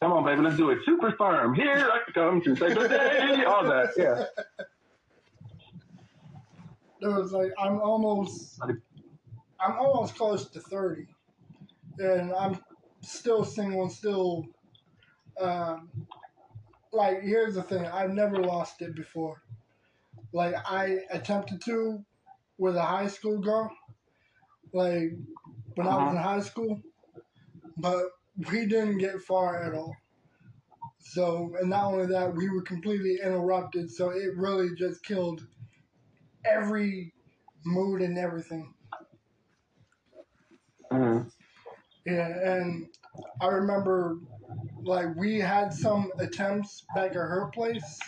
Speaker 2: Come on, baby, let's do it. Super sperm. Here I come to say good day. All that. Yeah.
Speaker 1: there was like I'm almost I'm almost close to thirty, and I'm still single and still. Um, like here's the thing, I've never lost it before. Like I attempted to with a high school girl, like when I was in high school, but we didn't get far at all. So, and not only that, we were completely interrupted. So it really just killed every mood and everything.
Speaker 2: Mhm.
Speaker 1: Yeah, and I remember like we had some attempts back at her place,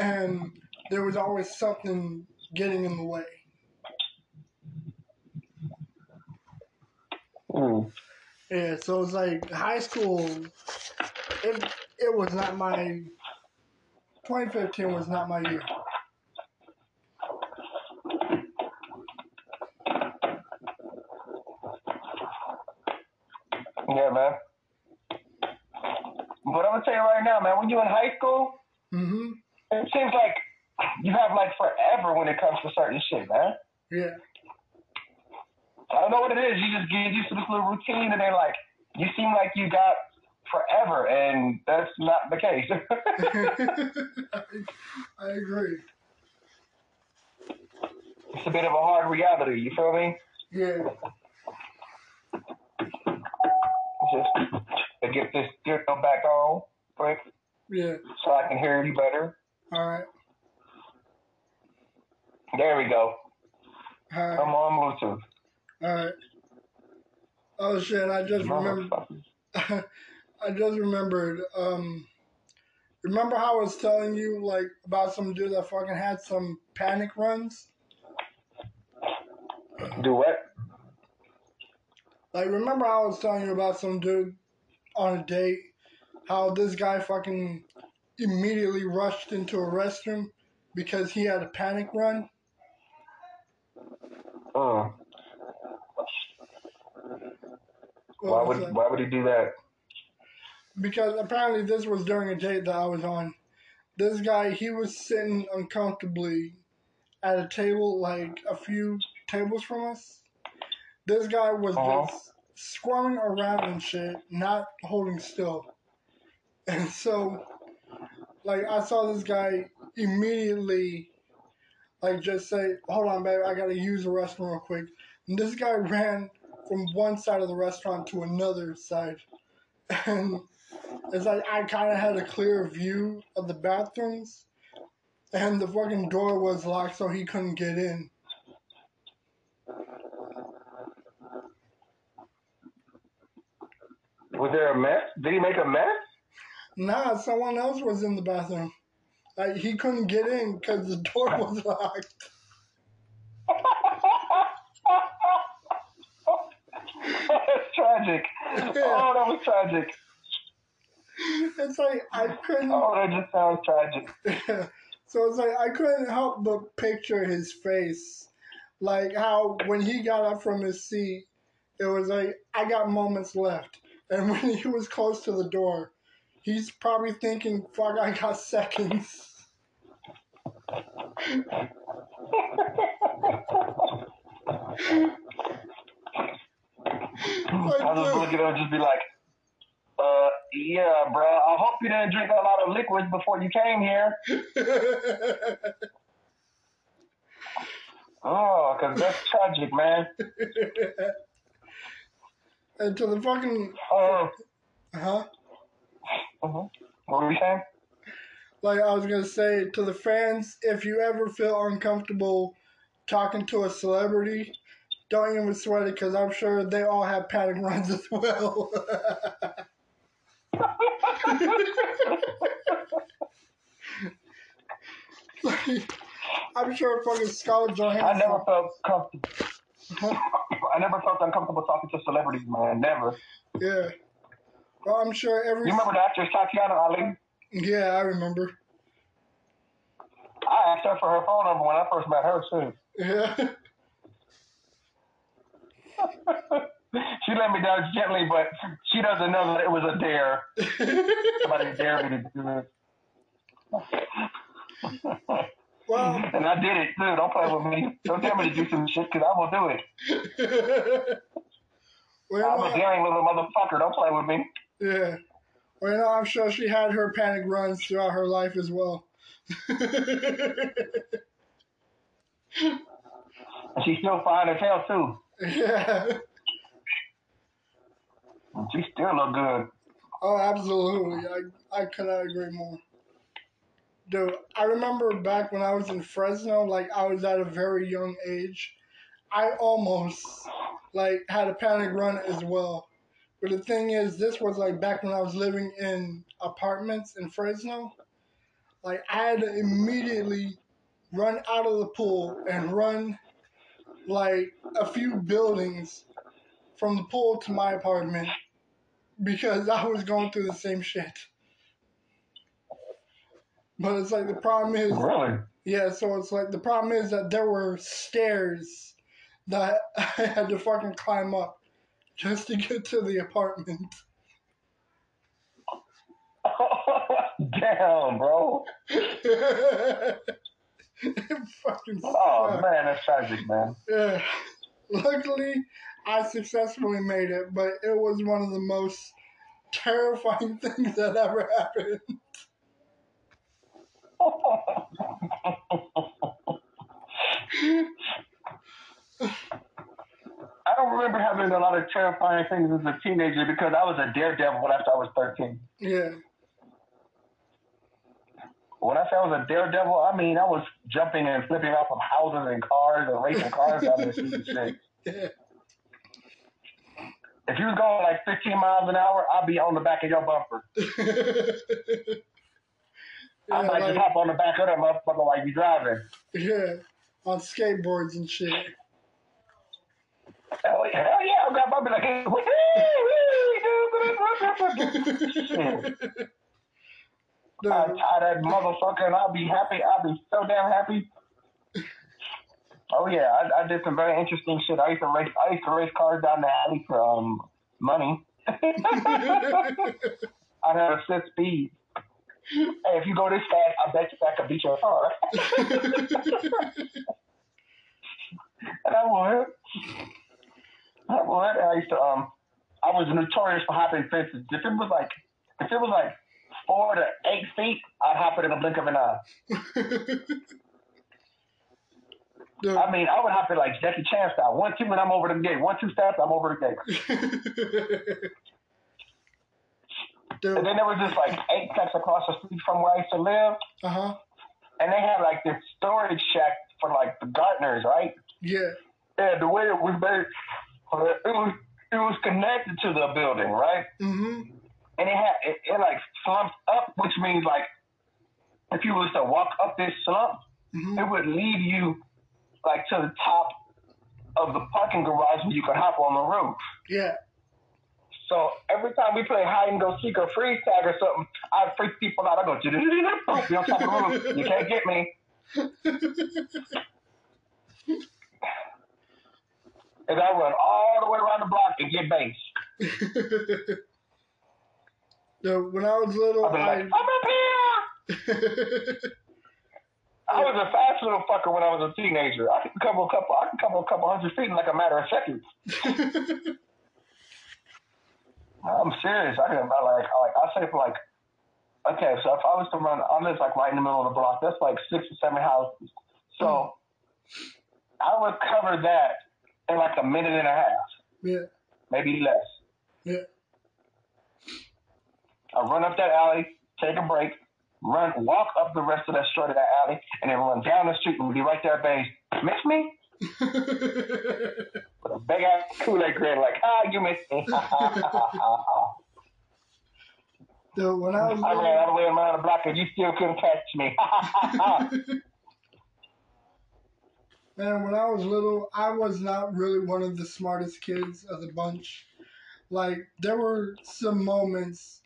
Speaker 1: and there was always something getting in the way.
Speaker 2: Mm.
Speaker 1: Yeah, so it's like high school. It it was not my. 2015 was not my year.
Speaker 2: Yeah, man. But I'm gonna tell you right now, man. When you're in high school,
Speaker 1: hmm
Speaker 2: it seems like you have like forever when it comes to certain shit, man.
Speaker 1: Yeah,
Speaker 2: I don't know what it is. You just get used to this little routine, and they're like you seem like you got forever, and that's not the case.
Speaker 1: I, I agree.
Speaker 2: it's a bit of a hard reality. You feel me?
Speaker 1: Yeah,
Speaker 2: Just to get this girl back on quick,
Speaker 1: yeah.
Speaker 2: so I can hear you better.
Speaker 1: All right.
Speaker 2: There we go.
Speaker 1: All right.
Speaker 2: I'm on Bluetooth.
Speaker 1: All right. Oh shit! I just remembered.
Speaker 2: Motherfuckers.
Speaker 1: I just remembered. Um, remember how I was telling you like about some dude that fucking had some panic runs?
Speaker 2: Do what?
Speaker 1: Like, remember how I was telling you about some dude on a date? How this guy fucking immediately rushed into a restroom because he had a panic run? What
Speaker 2: why would
Speaker 1: that?
Speaker 2: why would he do that?
Speaker 1: Because apparently this was during a date that I was on. This guy, he was sitting uncomfortably at a table like a few tables from us. This guy was
Speaker 2: Uh-huh.
Speaker 1: just squirming around and shit, not holding still. And so, like, I saw this guy immediately, like, just say, Hold on, babe, I gotta use the restroom real quick. And this guy ran from one side of the restaurant to another side. And it's like I kind of had a clear view of the bathrooms, and the fucking door was locked, so he couldn't get in.
Speaker 2: Was there a mess? Did he make a mess?
Speaker 1: Nah, someone else was in the bathroom. Like he couldn't get in because the door was locked.
Speaker 2: That's tragic. Oh, that was tragic.
Speaker 1: It's like I couldn't.
Speaker 2: Oh, that just sounds tragic.
Speaker 1: so it's like I couldn't help but picture his face, like how when he got up from his seat, it was like I got moments left, and when he was close to the door, he's probably thinking, "Fuck, I got seconds."
Speaker 2: I was just looking at him and just be like, uh, yeah, bro. I hope you didn't drink a lot of liquids before you came here. Oh, because that's tragic, man.
Speaker 1: and to the fucking
Speaker 2: Oh,
Speaker 1: huh?
Speaker 2: uh-huh. what were you saying?
Speaker 1: Like I was gonna say to the fans, if you ever feel uncomfortable talking to a celebrity, don't even sweat it because I'm sure they all have panic runs as well. Like, I'm sure fucking Scarlett Johansson.
Speaker 2: I never felt comfortable. I never felt uncomfortable talking to celebrities, man. Never.
Speaker 1: Yeah. Well, I'm sure every.
Speaker 2: You remember the actress Tatiana Ali?
Speaker 1: Yeah, I remember.
Speaker 2: I asked her for her phone number when I first met her, too.
Speaker 1: Yeah.
Speaker 2: she let me down gently, but she doesn't know that it was a dare. Somebody dared me to do this.
Speaker 1: well,
Speaker 2: and I did it too. Don't play with me. Don't tell me to do some shit because I will do it.
Speaker 1: well,
Speaker 2: I'm a daring little motherfucker. Don't play with me.
Speaker 1: Yeah. Well, you know, I'm sure she had her panic runs throughout her life as well.
Speaker 2: And she's still fine as hell too.
Speaker 1: yeah.
Speaker 2: She still look good.
Speaker 1: Oh, absolutely. I, I could not agree more. Dude, I remember back when I was in Fresno, like I was at a very young age. I almost like had a panic run as well. But the thing is, this was like back when I was living in apartments in Fresno. Like I had to immediately run out of the pool and run like a few buildings from the pool to my apartment because I was going through the same shit. But it's like the problem is,
Speaker 2: Really?
Speaker 1: yeah, so it's like the problem is that there were stairs that I had to fucking climb up just to get to the apartment.
Speaker 2: Damn, bro.
Speaker 1: it fucking
Speaker 2: Oh
Speaker 1: sucked.
Speaker 2: man, that's tragic, man.
Speaker 1: Yeah. Luckily, I successfully made it, but it was one of the most terrifying things that ever happened.
Speaker 2: I don't remember having a lot of terrifying things as a teenager because I was a daredevil after I was 13.
Speaker 1: Yeah.
Speaker 2: when I say I was a daredevil, I mean I was jumping and flipping off of houses and cars and racing cars down the street and shit.
Speaker 1: Yeah.
Speaker 2: If you was going like 15 miles an hour, I'd be on the back of your bumper. I
Speaker 1: yeah,
Speaker 2: might
Speaker 1: like,
Speaker 2: just hop on the back of that motherfucker while you driving.
Speaker 1: yeah, on skateboards and shit.
Speaker 2: Hell, yeah, hell yeah, I'll grab my be like, hey, wee, wee, dude, Shit. I'd tie that motherfucker and I'll be happy. I'll be so damn happy. Oh yeah, I, I did some very interesting shit. I used to race. I used to race cars down the alley for um money. I'd have a set speed. Hey, if you go this fast, I bet you I could beat your car. and I would. I would. I used to um. I was notorious for hopping fences. If it was like, if it was like four to eight feet, I'd hop it in a blink of an eye. I mean, I would hop it like Jackie Chan style. One, two, and I'm over the gate. One, two steps, I'm over the gate.
Speaker 1: Dude,
Speaker 2: And then there was just like eight steps across the street from where I used to live,
Speaker 1: uh huh.
Speaker 2: and they had like this storage shack for like the gardeners, right?
Speaker 1: Yeah.
Speaker 2: And the way it was made, it was it was connected to the building, right?
Speaker 1: Mm-hmm.
Speaker 2: And it had it, it like slumped up, which means like if you was to walk up this slump,
Speaker 1: Mm-hmm.
Speaker 2: it would lead you like to the top of the parking garage where you could hop on the roof.
Speaker 1: Yeah.
Speaker 2: So every time we play hide and go seek or freeze tag or something, I freak people out. I go, be on top of the roof. You can't get me. And I run all the way around the block and get base.
Speaker 1: Dude, when I was little,
Speaker 2: I'll be like, I'm up here. I was a fast little fucker when I was a teenager. I could cover a couple, I could cover a couple hundred feet in like a matter of seconds. I'm serious. I can, I like, I like, I say for like, okay, so if I was to run, I live like right in the middle of the block. That's like six or seven houses. So I would cover that in like a minute and a half,
Speaker 1: yeah.
Speaker 2: maybe less.
Speaker 1: Yeah.
Speaker 2: I run up that alley, take a break, run, walk up the rest of that short of that alley, and then run down the street and be right there, base. Miss me? With a big ass Kool-Aid grin, like, ah, you missed me.
Speaker 1: Dude, when I was
Speaker 2: I ran all the way around the block and you still couldn't catch me.
Speaker 1: man, when I was little, I was not really one of the smartest kids of the bunch. Like, there were some moments,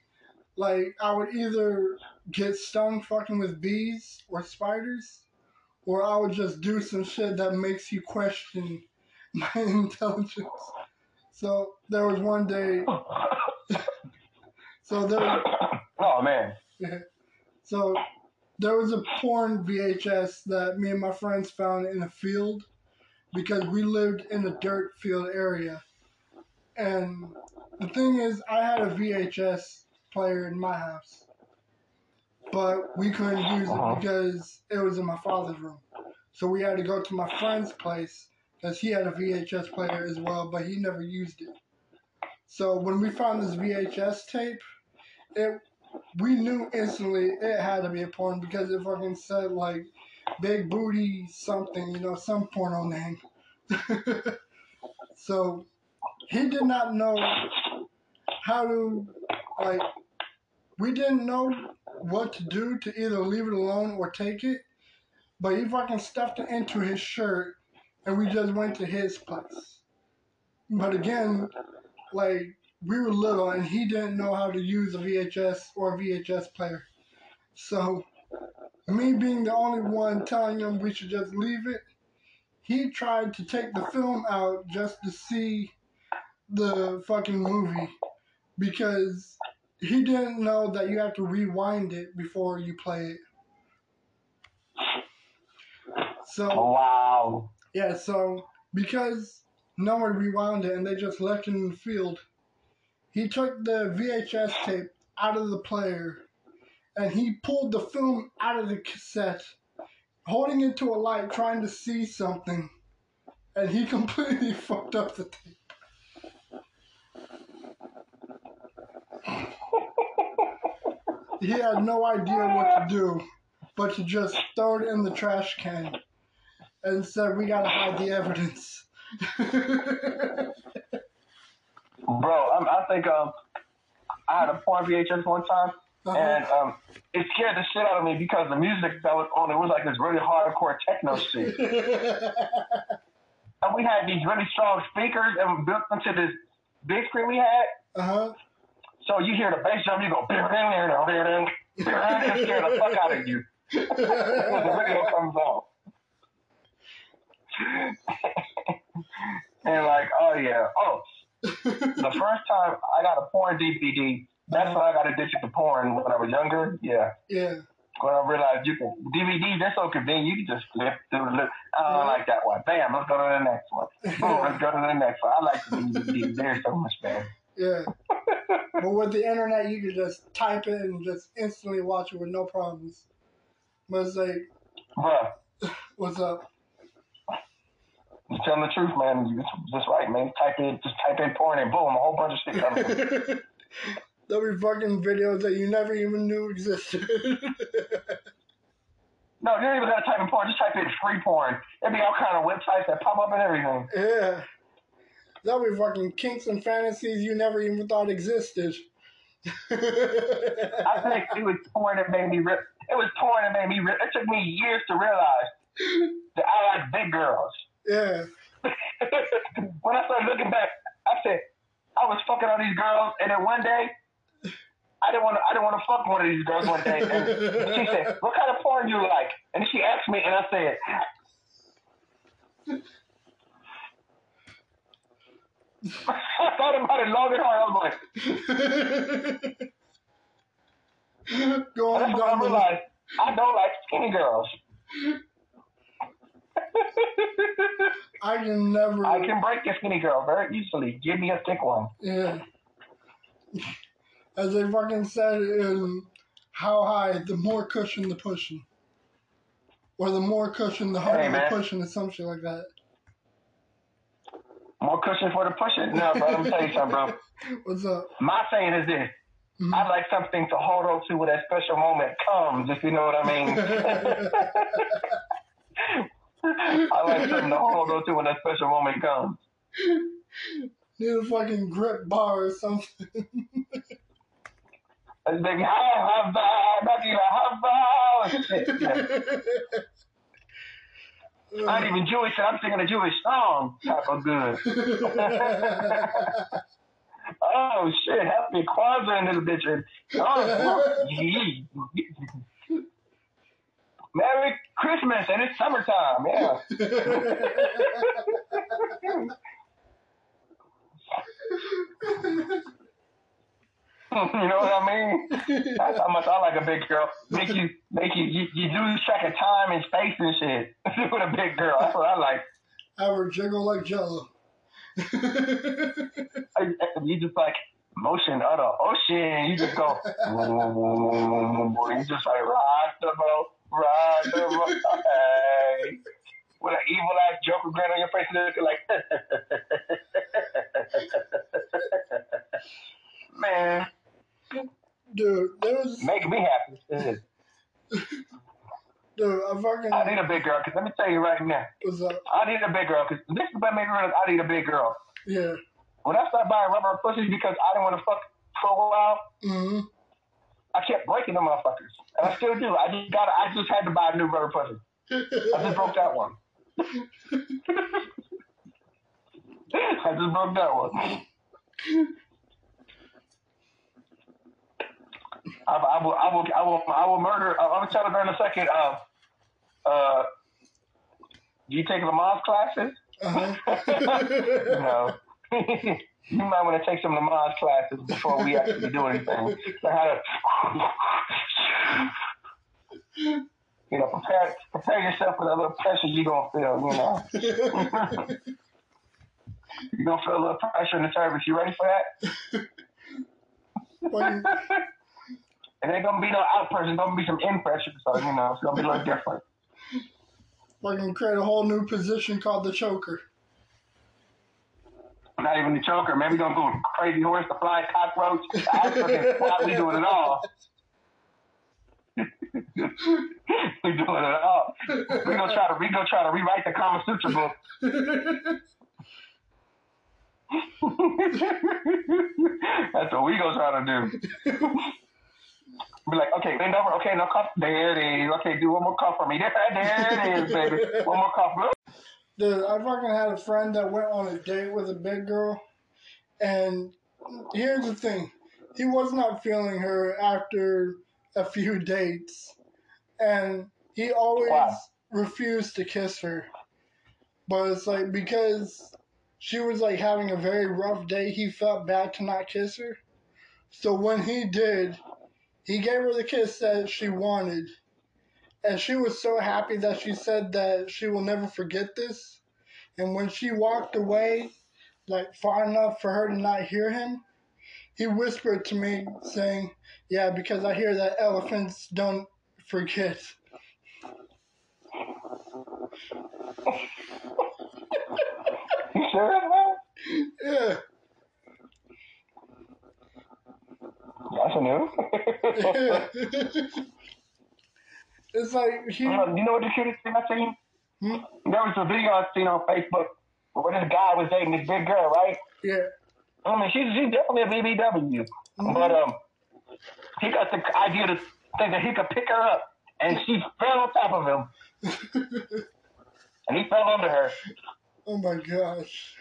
Speaker 1: like, I would either get stung fucking with bees or spiders, or I would just do some shit that makes you question my intelligence. So, there was one day, so there was,
Speaker 2: oh man.
Speaker 1: Yeah, So there was a porn VHS that me and my friends found in a field because we lived in a dirt field area. And the thing is, I had a VHS player in my house, but we couldn't use
Speaker 2: Uh-huh.
Speaker 1: it because it was in my father's room. So we had to go to my friend's place because he had a VHS player as well, but he never used it. So when we found this VHS tape, it we knew instantly it had to be a porn because it fucking said like big booty something, you know, some porno name. so he did not know how to like we didn't know what to do to either leave it alone or take it. But he fucking stuffed it into his shirt and we just went to his place. But again, like we were little and he didn't know how to use a VHS or a VHS player. So, me being the only one telling him we should just leave it, he tried to take the film out just to see the fucking movie because he didn't know that you have to rewind it before you play it. So,
Speaker 2: Wow.
Speaker 1: yeah, so because no one rewound it and they just left it in the field, he took the VHS tape out of the player and he pulled the film out of the cassette, holding it to a light, trying to see something, and he completely fucked up the tape. He had no idea what to do. but to just throw it in the trash can and said we gotta hide the evidence.
Speaker 2: Bro, I'm, I think um, I had a porn VHS one time, and
Speaker 1: Uh-huh.
Speaker 2: um, it scared the shit out of me because the music that was on it was like this really hardcore techno shit. And we had these really strong speakers and built into this big screen we had.
Speaker 1: uh-huh.
Speaker 2: So you hear the bass drum, you go, it scare the fuck out of you. when the video comes on. and like, oh yeah, oh, the first time I got a porn DVD, that's when I got addicted to porn when I was younger. Yeah,
Speaker 1: yeah.
Speaker 2: when I realized you can DVD, that's so convenient. You can just flip through. the I don't like that one. Bam, let's go to the next one. Boom, let's go to the next one. I like the DVD. They're so much better.
Speaker 1: Yeah. but with the internet, you can just type it and just instantly watch it with no problems. But it's like,
Speaker 2: Bruh,
Speaker 1: what's up?
Speaker 2: You're telling the truth, man. You just right, man. Type in, just type in porn and boom, a whole bunch of shit comes. up.
Speaker 1: There'll be fucking videos that you never even knew existed.
Speaker 2: No, you don't even gotta type in porn. Just type in free porn. There'd be all kind of websites that pop up and everything.
Speaker 1: yeah. There'll be fucking kinks and fantasies you never even thought existed.
Speaker 2: I think it was porn that made me rip. It was porn that made me rip. It took me years to realize that I like big girls.
Speaker 1: yeah.
Speaker 2: when I started looking back, I said I was fucking all these girls, and then one day I didn't want to. I didn't want to fuck one of these girls one day. And she said, "What kind of porn you like?" And she asked me, and I said. I thought about it long and hard. I was like,
Speaker 1: Going
Speaker 2: that's when I realized I don't like skinny girls.
Speaker 1: I can never.
Speaker 2: I can break a skinny girl very easily. Give me a thick one.
Speaker 1: Yeah. As they fucking said in How High, the more cushion the pushing. Or the more cushion the harder
Speaker 2: Hey,
Speaker 1: the pushing, or some shit like that.
Speaker 2: More cushion for the pushing? No, bro. Let me tell you something, bro.
Speaker 1: What's up?
Speaker 2: My saying is this.
Speaker 1: Mhm.
Speaker 2: I like something to hold on to when that special moment comes, if you know what I mean. I like something to hold on to when that special moment comes.
Speaker 1: Need a fucking grip bar or something.
Speaker 2: And they have, even have, shit. Yeah. I ain't even Jewish, and I'm singing a Jewish song. Type of good. Oh shit, happy Kwanzaa in this bitch. Oh. Merry Christmas, and it's summertime, yeah. you know what I mean? That's how much I like a big girl. Make you, make you, you, you lose track of time and space and shit with a big girl. That's what I like.
Speaker 1: Have her jiggle like jello.
Speaker 2: You just like motion of the ocean. You just go, you just like rock the boat, rock the boat. Hey. With an evil ass Joker grin on your face, looking like, man,
Speaker 1: Dude, there was,
Speaker 2: make me happy.
Speaker 1: dude, I fucking,
Speaker 2: I need a big girl, because let me tell you right now,
Speaker 1: what's up?
Speaker 2: I need a big girl, because this is what made me realize I need a big girl.
Speaker 1: Yeah.
Speaker 2: When I started buying rubber pussies because I didn't want to fuck for a while,
Speaker 1: hmm
Speaker 2: I kept breaking them motherfuckers. And I still do. I just got I just had to buy a new rubber pussy. I just broke that one. I just broke that one. I, I will, I will, I will, I will murder. I'm gonna tell her in a second. Uh, uh, you taking Lamaze classes?
Speaker 1: uh-huh.
Speaker 2: no. you might want to take some Lamaze classes before we actually do anything. Learn how to, you know, prepare prepare yourself for the little pressure you're gonna feel. You know, you're gonna feel a little pressure in the service. You ready for that? It ain't gonna be no out pressure. It's gonna be some in pressure. So you know, it's gonna be a little different.
Speaker 1: fucking create a whole new position called the choker.
Speaker 2: Not even the choker. Maybe gonna go crazy horse, the flying cockroach. I fucking we doing it all. we doing it all. We gonna try to we gonna try to rewrite the Kama Sutra book. That's what we gonna try to do. Be like, okay, bend over. Okay, no cough. There it is. Okay, do one more cough for me. There, there it is, baby. One more cough.
Speaker 1: Dude, I fucking had a friend that went on a date with a big girl, and here's the thing: he was not feeling her after a few dates, and he always
Speaker 2: Wow.
Speaker 1: refused to kiss her. But it's like because she was like having a very rough day, he felt bad to not kiss her. So when he did, he gave her the kiss that she wanted. And she was so happy that she said that she will never forget this. And when she walked away, like far enough for her to not hear him, he whispered to me, saying, Yeah, because I hear that elephants don't forget.
Speaker 2: You sure?
Speaker 1: Yeah.
Speaker 2: That's a new.
Speaker 1: it's like he.
Speaker 2: Uh, you know what the cutest thing I seen?
Speaker 1: Hmm?
Speaker 2: There was a video I seen on Facebook where this guy was dating this big girl, right?
Speaker 1: Yeah.
Speaker 2: I mean, she's, she's definitely a BBW.
Speaker 1: Mhm.
Speaker 2: But um, he got the idea to think that he could pick her up, and she fell on top of him, and he fell under her.
Speaker 1: oh my gosh.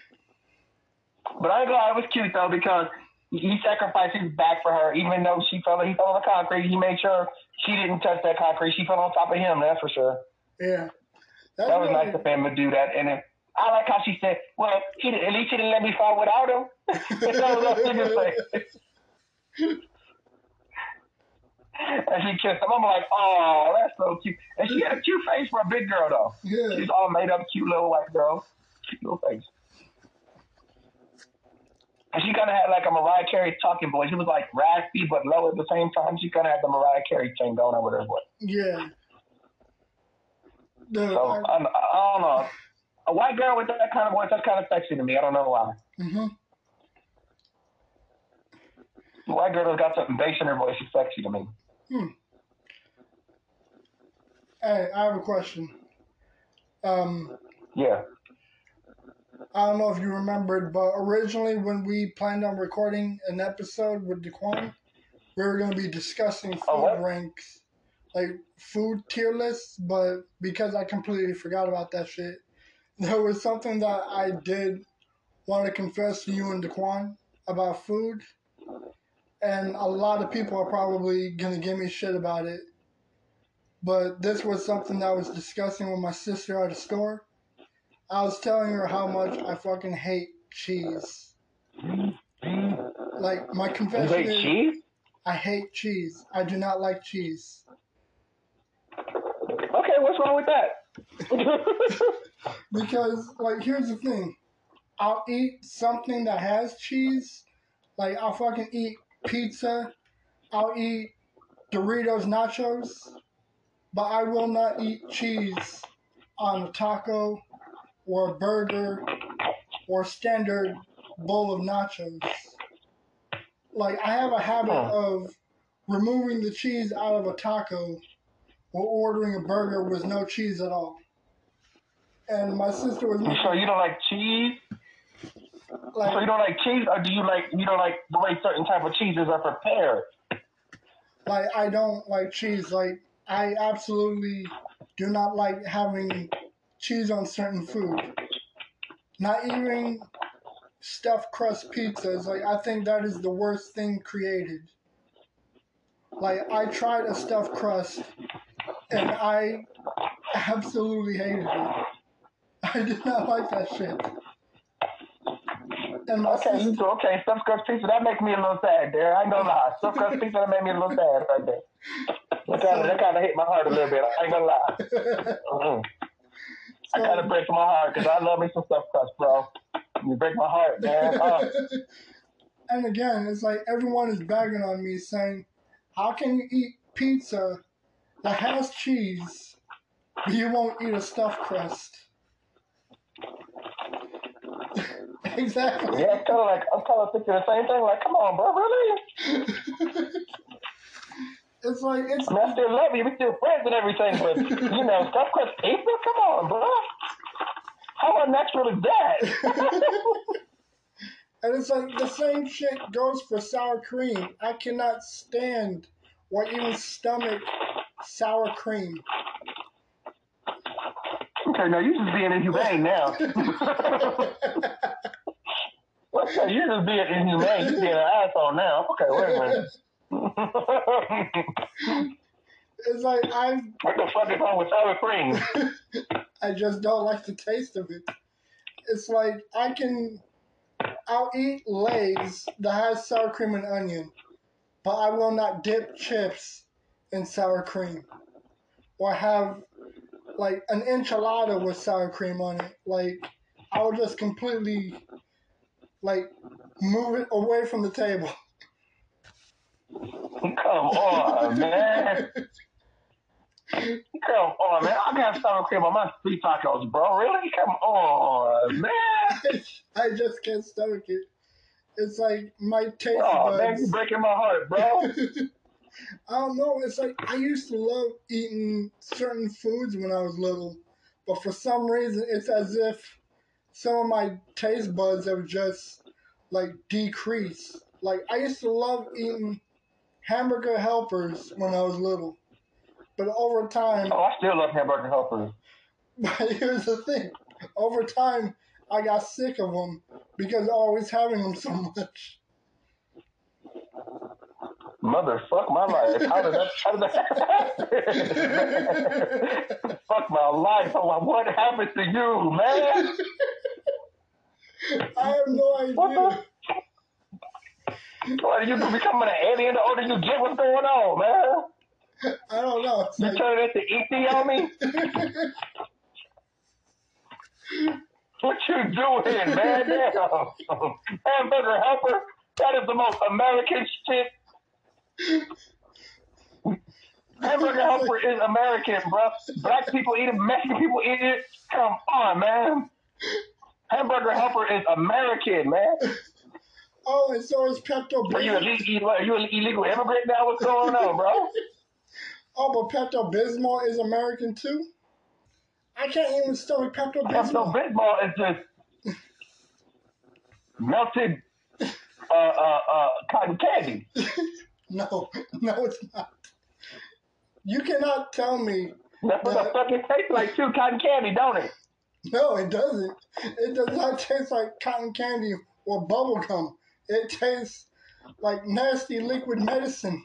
Speaker 2: But I ain't gonna it was cute though because he sacrificed his back for her, even though she fell. He fell on the concrete. He made sure she didn't touch that concrete. She fell on top of him. That's for sure.
Speaker 1: Yeah. That's
Speaker 2: That was
Speaker 1: really-
Speaker 2: nice of him to do that. And then I like how she said, "Well, he at least he didn't let me fall without him." that was what she say. and she kissed him. I'm like, "Oh, that's so cute." And she had a cute face for a big girl, though.
Speaker 1: Yeah.
Speaker 2: She's all made up, cute little white girl, cute little face. And she kind of had like a Mariah Carey talking voice. It was like raspy but low at the same time. She kind of had the Mariah Carey thing going on with her voice.
Speaker 1: Yeah.
Speaker 2: So
Speaker 1: I,
Speaker 2: I, I don't know. A white girl with that kind of voice, that's kind of sexy to me. I don't know why.
Speaker 1: mhm.
Speaker 2: A white girl that's got something bass in her voice is sexy to me. Hmm.
Speaker 1: Hey, I have a question. Um,
Speaker 2: Yeah.
Speaker 1: I don't know if you remembered, but originally when we planned on recording an episode with Diquan, we were going to be discussing oh, food
Speaker 2: Oh,
Speaker 1: ranks, like food tier lists. But because I completely forgot about that shit, there was something that I did want to confess to you and Diquan about food, and a lot of people are probably going to give me shit about it. But this was something that I was discussing with my sister at a store. I was telling her how much I fucking hate cheese. Like my
Speaker 2: You
Speaker 1: confession
Speaker 2: hate
Speaker 1: is,
Speaker 2: cheese?
Speaker 1: I hate cheese. I do not like cheese
Speaker 2: Okay, what's wrong with that?
Speaker 1: because, like, here's the thing: I'll eat something that has cheese. Like, I'll fucking eat pizza. I'll eat Doritos nachos, but I will not eat cheese on a taco or a burger or standard bowl of nachos. Like I have a habit of removing the cheese out of a taco or ordering a burger with no cheese at all. And my sister was
Speaker 2: So you don't like cheese?
Speaker 1: like,
Speaker 2: So you don't like cheese, or do you like you don't like the way certain type of cheeses are prepared?
Speaker 1: like I don't like cheese. Like I absolutely do not like having cheese on certain food. Not even stuffed crust pizzas. Like I think that is the worst thing created. Like I tried a stuffed crust and I absolutely hated it. I did not like that shit. And my
Speaker 2: Okay,
Speaker 1: sister,
Speaker 2: okay? Stuffed crust pizza that makes me a little sad there. I ain't gonna lie. Stuffed crust pizza that made me a little sad right there. That kind of that kind of hit my heart a little bit. I ain't gonna lie. Mm-mm. I gotta break my heart because I love me some stuffed crust, bro. You break my heart, man. Oh.
Speaker 1: and again, it's like everyone is bagging on me saying, How can you eat pizza that has cheese, but you won't eat a stuffed crust? exactly.
Speaker 2: Yeah, it's kind of like I'm kind of thinking the same thing. Like, come on, bro, really?
Speaker 1: It's like it's
Speaker 2: I mean, I still love you. We still friends and everything, but you know, stuff crust pizza. Come on, bro. How unnatural is that?
Speaker 1: and it's like the same shit goes for sour cream. I cannot stand or even stomach sour cream.
Speaker 2: okay, now you're just being inhumane now. okay, you're just being inhumane. You're being an asshole now. Okay, wait a minute.
Speaker 1: It's like I
Speaker 2: what the fuck is wrong with sour cream?
Speaker 1: I just don't like the taste of it. It's like I can I'll eat Lay's that has sour cream and onion, but I will not dip chips in sour cream. Or have like an enchilada with sour cream on it. Like I will just completely like move it away from the table.
Speaker 2: Come on, man. Come on, man. I got sour cream on my street tacos, bro. Really? Come on, man.
Speaker 1: I just can't stomach it. It's like my taste
Speaker 2: Oh, man,
Speaker 1: buds.
Speaker 2: you breaking my heart, bro.
Speaker 1: I don't know. It's like I used to love eating certain foods when I was little, but for some reason, it's as if some of my taste buds have just like decreased. Like I used to love eating hamburger helpers when I was little, but over time,
Speaker 2: Oh, I still love hamburger helpers.
Speaker 1: but here's the thing: over time, I got sick of them because always having them so much.
Speaker 2: Motherfuck my life. How did that? How did that? Fuck my life. Oh, What happened to you, man?
Speaker 1: I have no
Speaker 2: What
Speaker 1: idea.
Speaker 2: the? What, you becoming an alien the older you get? What's going on, man?
Speaker 1: I don't know. It's
Speaker 2: You
Speaker 1: like,
Speaker 2: turning into ET on me? What you doing, man? Damn. Hamburger helper. That is the most American shit. Hamburger helper is American, bro. Black people eat it, Mexican people eat it. Come on, man. Hamburger helper is American, man.
Speaker 1: Oh, and so is Pepto
Speaker 2: Are you
Speaker 1: Bismol.
Speaker 2: illegal? Are you an illegal immigrant now? What's going on, bro?
Speaker 1: Oh, but Pepto Bismol is American too. I can't even stomach Pepto Bismol.
Speaker 2: Pepto
Speaker 1: Bismol.
Speaker 2: Bismol is just melted uh, uh, uh, cotton candy.
Speaker 1: No, no, it's not. You cannot tell me.
Speaker 2: That's what the fuck it tastes like too, cotton candy, don't it?
Speaker 1: No, it doesn't. It does not taste like cotton candy or bubble gum. It tastes like nasty liquid medicine.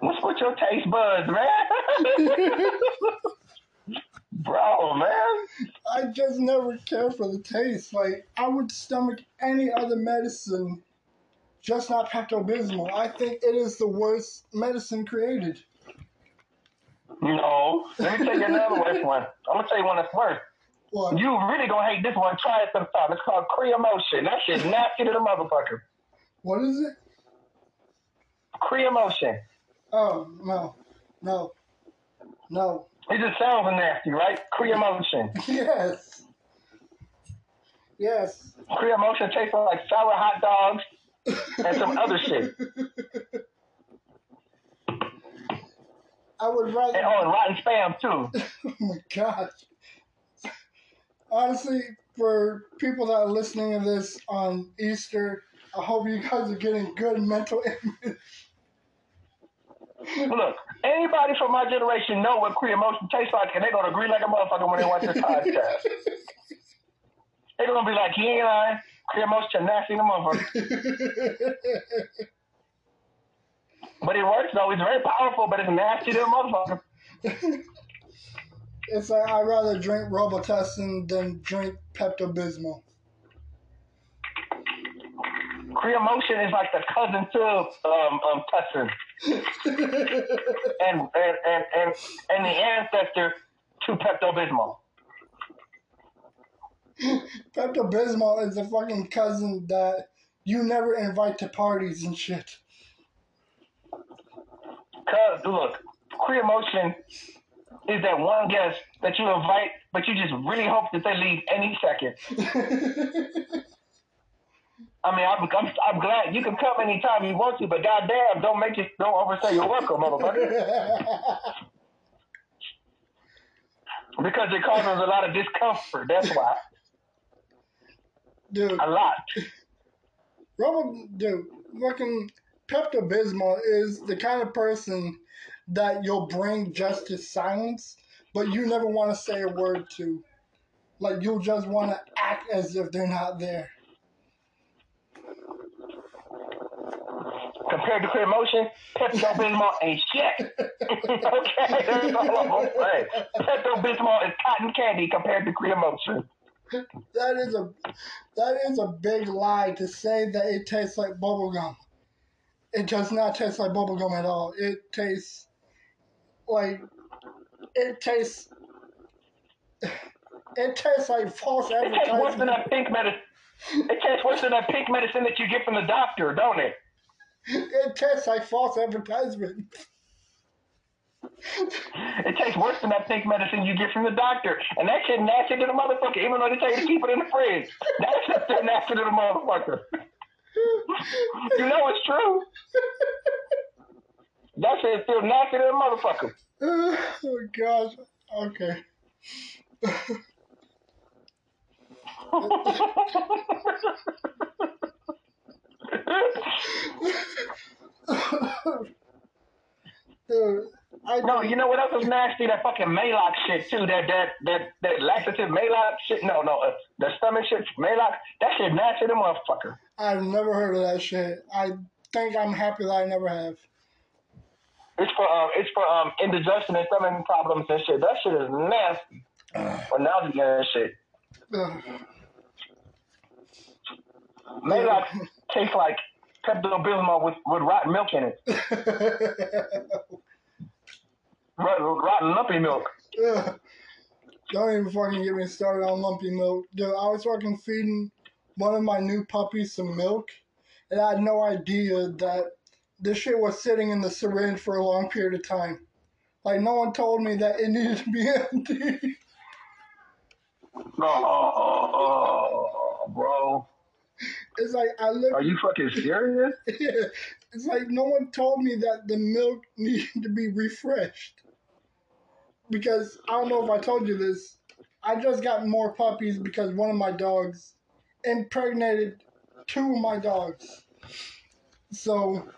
Speaker 2: What's with your taste buds, man? Bro, man.
Speaker 1: I just never care for the taste. Like I would stomach any other medicine, just not Pepto Bismol. I think it is the worst medicine created.
Speaker 2: No. Let me tell you another worse one. I'm gonna tell you one that's worse.
Speaker 1: What?
Speaker 2: You really gonna hate this one. Try it sometime. It's called Creomulsion. That shit's nasty to the motherfucker.
Speaker 1: What is it?
Speaker 2: Creomulsion.
Speaker 1: Oh no, no, no.
Speaker 2: It just sounds nasty, right? Creomulsion.
Speaker 1: Yes, yes.
Speaker 2: Creomulsion tastes like sour hot dogs and some other shit.
Speaker 1: I would rather.
Speaker 2: And oh, and rotten spam too.
Speaker 1: Oh my gosh. Honestly, for people that are listening to this on Easter, I hope you guys are getting good mental image.
Speaker 2: Look, anybody from my generation know what Creomulsion tastes like, and they're gonna agree like a motherfucker when they watch this podcast. They're gonna be like, he ain't lying. Creomulsion nasty in the motherfucker. But it works though. It's very powerful, but it's nasty to the motherfucker.
Speaker 1: it's like I'd rather drink Robitussin than drink Pepto Bismol.
Speaker 2: Creomulsion is like the cousin to um, um Tussin and, and, and, and, and the ancestor to Pepto Bismol.
Speaker 1: Pepto Bismol is the fucking cousin that you never invite to parties and shit.
Speaker 2: Cause look, Creomulsion is that one guest that you invite, but you just really hope that they leave any second. I mean, I'm, I'm, I'm glad you can come anytime you want to, but goddamn, don't make it, don't overstay your welcome, motherfucker. because it causes a lot of discomfort. That's why.
Speaker 1: dude,
Speaker 2: A lot.
Speaker 1: Robert, dude, fucking Pepto Bismol is the kind of person that you'll bring just to silence, but you never want to say a word to. Like you'll just want to act as if they're not there.
Speaker 2: Compared to Creomulsion, Pepto Bismol ain't shit. okay, that's all I'm gonna say. Pepto Bismol is cotton candy compared to Creomulsion.
Speaker 1: That is a that is a big lie to say that it tastes like bubblegum. It does not taste like bubblegum at all. It tastes like it tastes it tastes like false
Speaker 2: It tastes worse than
Speaker 1: advertisement.
Speaker 2: that pink medicine. It tastes worse than that pink medicine that you get from the doctor, don't it?
Speaker 1: It tastes like false advertisement.
Speaker 2: It tastes worse than that pink medicine you get from the doctor. And that shit nasty to the motherfucker, even though they tell you to keep it in the fridge. That shit's nasty to the motherfucker. You know it's true. That shit's still nasty to the motherfucker.
Speaker 1: oh gosh. Okay. Dude, I
Speaker 2: No, you know what else is nasty? That fucking Maalox shit too. That that that that laxative Maalox shit. No, no, uh, the stomach shit Maalox. That shit nasty the motherfucker.
Speaker 1: I've never heard of that shit. I think I'm happy that I never have.
Speaker 2: It's for um, it's for um indigestion and stomach problems and shit. That shit is nasty. Or nausea and shit. Maalox tastes like Pepto Bismol with with rotten milk in it. Rotten, rotten lumpy milk.
Speaker 1: Ugh. Don't even fucking get me started on lumpy milk. Dude, I was fucking feeding one of my new puppies some milk, and I had no idea that this shit was sitting in the syringe for a long period of time. Like, no one told me that it needed to be empty.
Speaker 2: Oh, uh, uh, uh, bro.
Speaker 1: It's like, I
Speaker 2: Are you fucking serious?
Speaker 1: it's like no one told me that the milk needed to be refreshed. Because I don't know if I told you this, I just got more puppies because one of my dogs impregnated two of my dogs. So.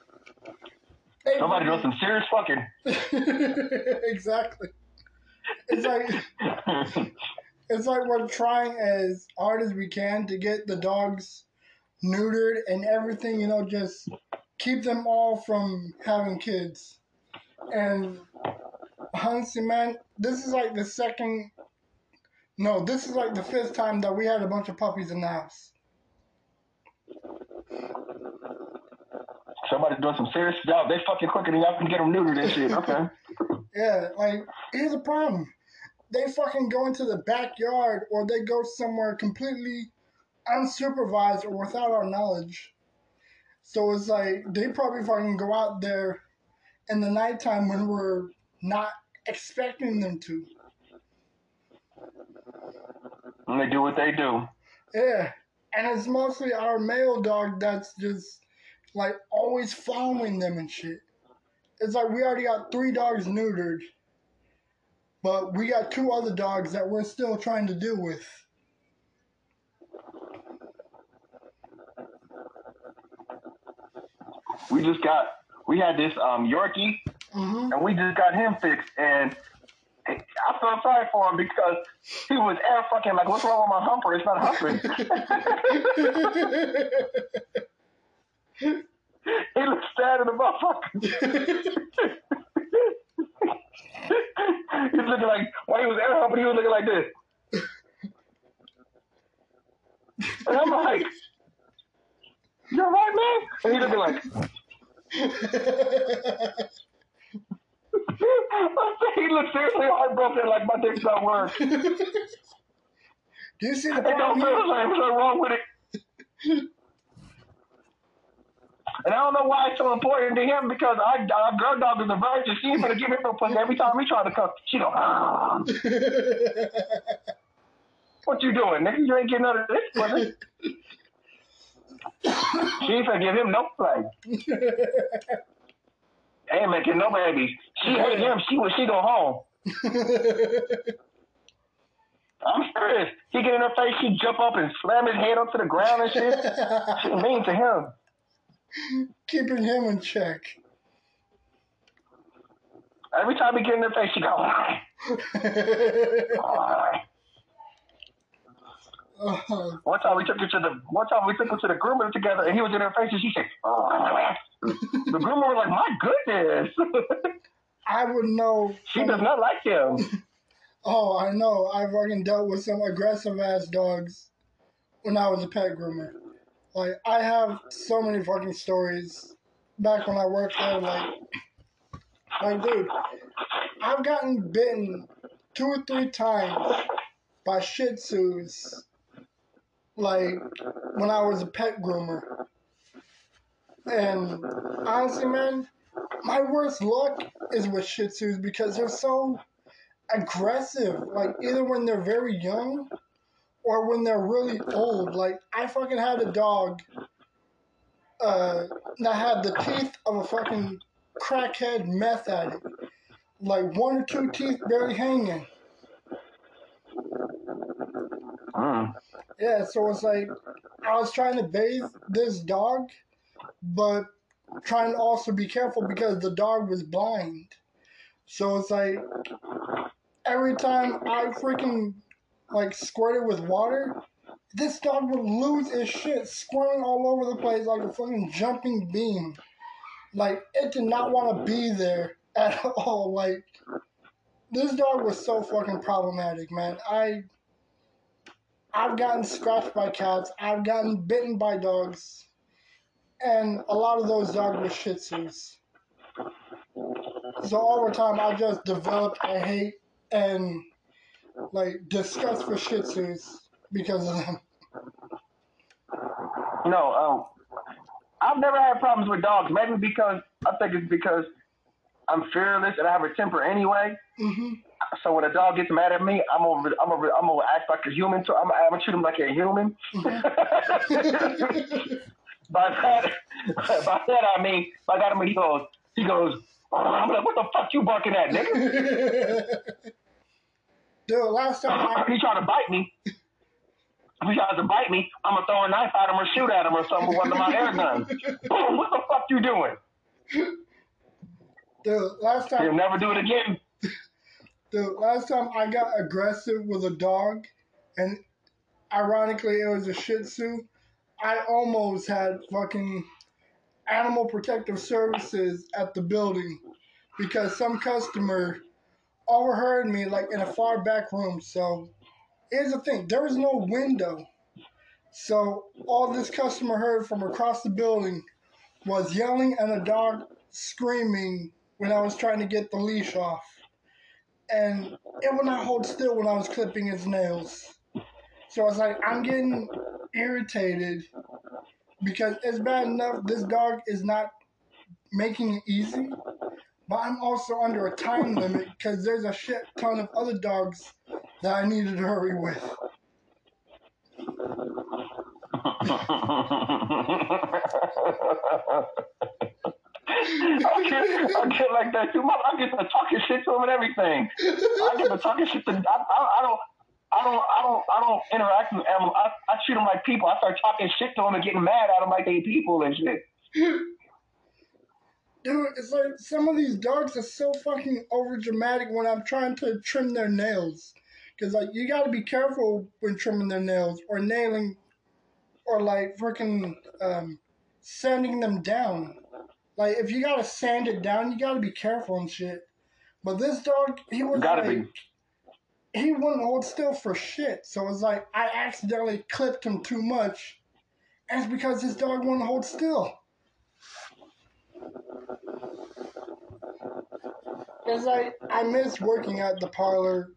Speaker 2: Somebody doing some serious fucking.
Speaker 1: exactly. It's like it's like we're trying as hard as we can to get the dogs neutered and everything, you know, just keep them all from having kids. And honestly, man, this is like the second. No, this is like the fifth time that we had a bunch of puppies in the house.
Speaker 2: Somebody doing some serious job. They fucking quicker than y'all can get them neutered and shit. Okay.
Speaker 1: Yeah, like here's the problem. They fucking go into the backyard or they go somewhere completely unsupervised or without our knowledge. So it's like they probably fucking go out there in the nighttime when we're not expecting them to.
Speaker 2: And they do what they do.
Speaker 1: Yeah. And it's mostly our male dog that's just like always following them and shit. It's like we already got three dogs neutered, but we got two other dogs that we're still trying to deal with.
Speaker 2: We just got we had this um Yorkie
Speaker 1: hmm
Speaker 2: and we just got him fixed and I felt sorry for him because he was air fucking like, what's wrong with my humper? It's not humping. he looked sad in the motherfucker. He's looking like while he was air humping, he was looking like this. And I'm like, you alright, man? And he's looking like, he looked seriously heartbroken, like my dick's not work.
Speaker 1: Do you see the problem?
Speaker 2: It don't feel like there's something wrong with it. And I don't know why it's so important to him because our, our girl dog is a virgin. She ain't gonna give him no pussy every time we try to come. She go, ah, what you doing, nigga? You ain't getting none of this pussy. She ain't gonna give him no play. ain't making no babies. She hate him. She when she go home. I'm serious. He get in her face, she jump up and slam his head onto the ground and shit. she mean to him.
Speaker 1: Keeping him in check.
Speaker 2: Every time he get in her face, she go.
Speaker 1: Uh,
Speaker 2: one time we took her to the one time we took her to the groomer together, and he was in her face, and she said, "The groomer was like, my goodness."
Speaker 1: I would know.
Speaker 2: she does not like him.
Speaker 1: Oh, I know. I fucking dealt with some aggressive ass dogs when I was a pet groomer. Like, I have so many fucking stories back when I worked there. Like, like, dude, I've gotten bitten two or three times by Shih Tzus. Like, when I was a pet groomer. And honestly, man, my worst luck is with Shih Tzus because they're so aggressive. Like either when they're very young or when they're really old. Like I fucking had a dog uh, that had the teeth of a fucking crackhead meth addict. Like one or two teeth barely hanging.
Speaker 2: Mm.
Speaker 1: Yeah, so it's like I was trying to bathe this dog, but trying to also be careful because the dog was blind. So it's like every time I freaking like squirted with water, this dog would lose his shit, squirming all over the place like a fucking jumping beam. Like it did not want to be there at all. Like this dog was so fucking problematic, man. I I've gotten scratched by cats. I've gotten bitten by dogs, and a lot of those dogs were Shih Tzus. So over time, I just developed a hate and like disgust for Shih Tzus because of them.
Speaker 2: No, um, I've never had problems with dogs. Maybe because I think it's because I'm fearless and I have a temper anyway.
Speaker 1: hmm
Speaker 2: So when a dog gets mad at me, I'm gonna I'm gonna I'm gonna act like a human. So I'm, I'm gonna treat him like a human. by that, by that I mean, by that I mean he goes, he goes. Oh, I'm like, what the fuck you barking at, nigga?
Speaker 1: Dude, last time uh, I
Speaker 2: he trying to bite me. If he tries to bite me, I'm gonna throw a knife at him or shoot at him or something with one of my air guns. Boom! What the fuck you doing?
Speaker 1: dude, last time.
Speaker 2: He'll never do it again.
Speaker 1: dude, last time I got aggressive with a dog and ironically it was a Shih Tzu, I almost had fucking animal protective services at the building because some customer overheard me like in a far back room. So here's the thing there was no window. So all this customer heard from across the building was yelling and a dog screaming when I was trying to get the leash off. And it would not hold still when I was clipping its nails. So I was like, I'm getting irritated because it's bad enough this dog is not making it easy, but I'm also under a time limit because there's a shit ton of other dogs that I needed to hurry with.
Speaker 2: I get, I get like that too. I get to talking shit to him and everything. I get to talking shit to. I, I, I don't. I don't, I don't, I don't interact with animals. I, I treat them like people. I start talking shit to them and getting mad at them like they people and shit.
Speaker 1: Dude, it's like some of these dogs are so fucking over dramatic when I'm trying to trim their nails. Cause like you gotta be careful when trimming their nails or nailing or like freaking um, sanding them down. Like if you gotta sand it down, you gotta be careful and shit. But this dog, he was
Speaker 2: Gotta
Speaker 1: like,
Speaker 2: be.
Speaker 1: he wouldn't hold still for shit. So it's like I accidentally clipped him too much, and it's because this dog wouldn't hold still. It's like I miss working at the parlor,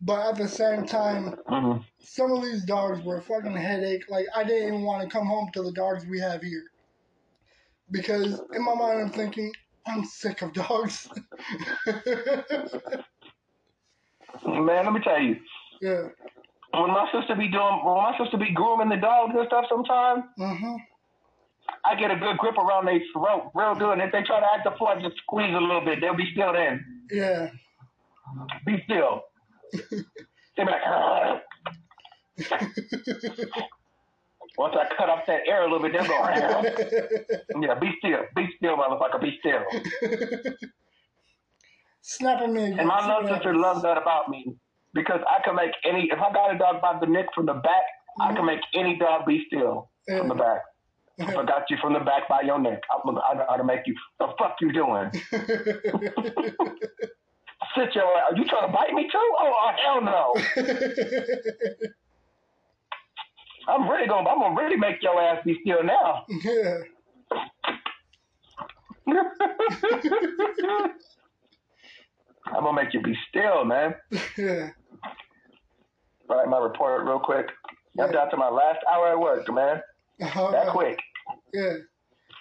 Speaker 1: but at the same time,
Speaker 2: Mm-hmm.
Speaker 1: some of these dogs were a fucking headache. Like I didn't even want to come home to the dogs we have here. Because in my mind I'm thinking, I'm sick of dogs.
Speaker 2: Man, let me tell you.
Speaker 1: yeah.
Speaker 2: When my sister be doing, when my sister be grooming the dogs and stuff, sometimes
Speaker 1: Mm-hmm.
Speaker 2: I get a good grip around their throat real good. And if they try to act the fool, I just squeeze a little bit. They'll be still then.
Speaker 1: Yeah.
Speaker 2: Be still. They'll be like, Once I cut off that air a little bit, they'll go, yeah, be still. Be still, motherfucker. Be still.
Speaker 1: Snapping me.
Speaker 2: And my love sister loves that about me because I can make any. If I got a dog by the neck from the back, I can mm-hmm. make any dog be still from the back. I got you from the back by your neck, I'm gonna, I know how to make you. The fuck you doing? Sit your. Are you trying to bite me too? Oh, oh hell no! I'm really gonna. I'm gonna really make your ass be still now.
Speaker 1: yeah.
Speaker 2: I'm gonna make you be still, man.
Speaker 1: Yeah.
Speaker 2: Write my report real quick. I'm
Speaker 1: Yeah.
Speaker 2: down to my last hour at work, man.
Speaker 1: All
Speaker 2: That
Speaker 1: right.
Speaker 2: quick.
Speaker 1: Yeah.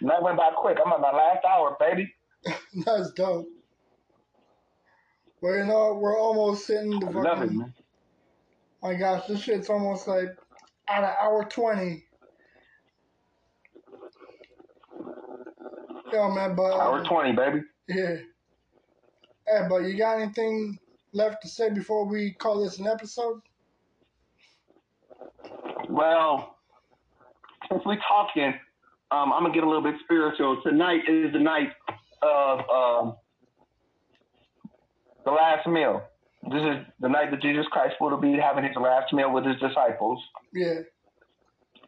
Speaker 2: And that went by quick. I'm at my last hour, baby.
Speaker 1: That's dope. Well, you know, we're almost hitting the
Speaker 2: I love it,
Speaker 1: fucking.
Speaker 2: man.
Speaker 1: My gosh, this shit's almost like at an hour 20. Yo, man, but. uh,
Speaker 2: Hour 20, baby.
Speaker 1: Yeah. Hey, but you got anything left to say before we call this an episode?
Speaker 2: Well, since we're talking, um, I'm gonna get a little bit spiritual. Tonight is the night of um, the last meal. This is the night that Jesus Christ will be having his last meal with his disciples.
Speaker 1: Yeah.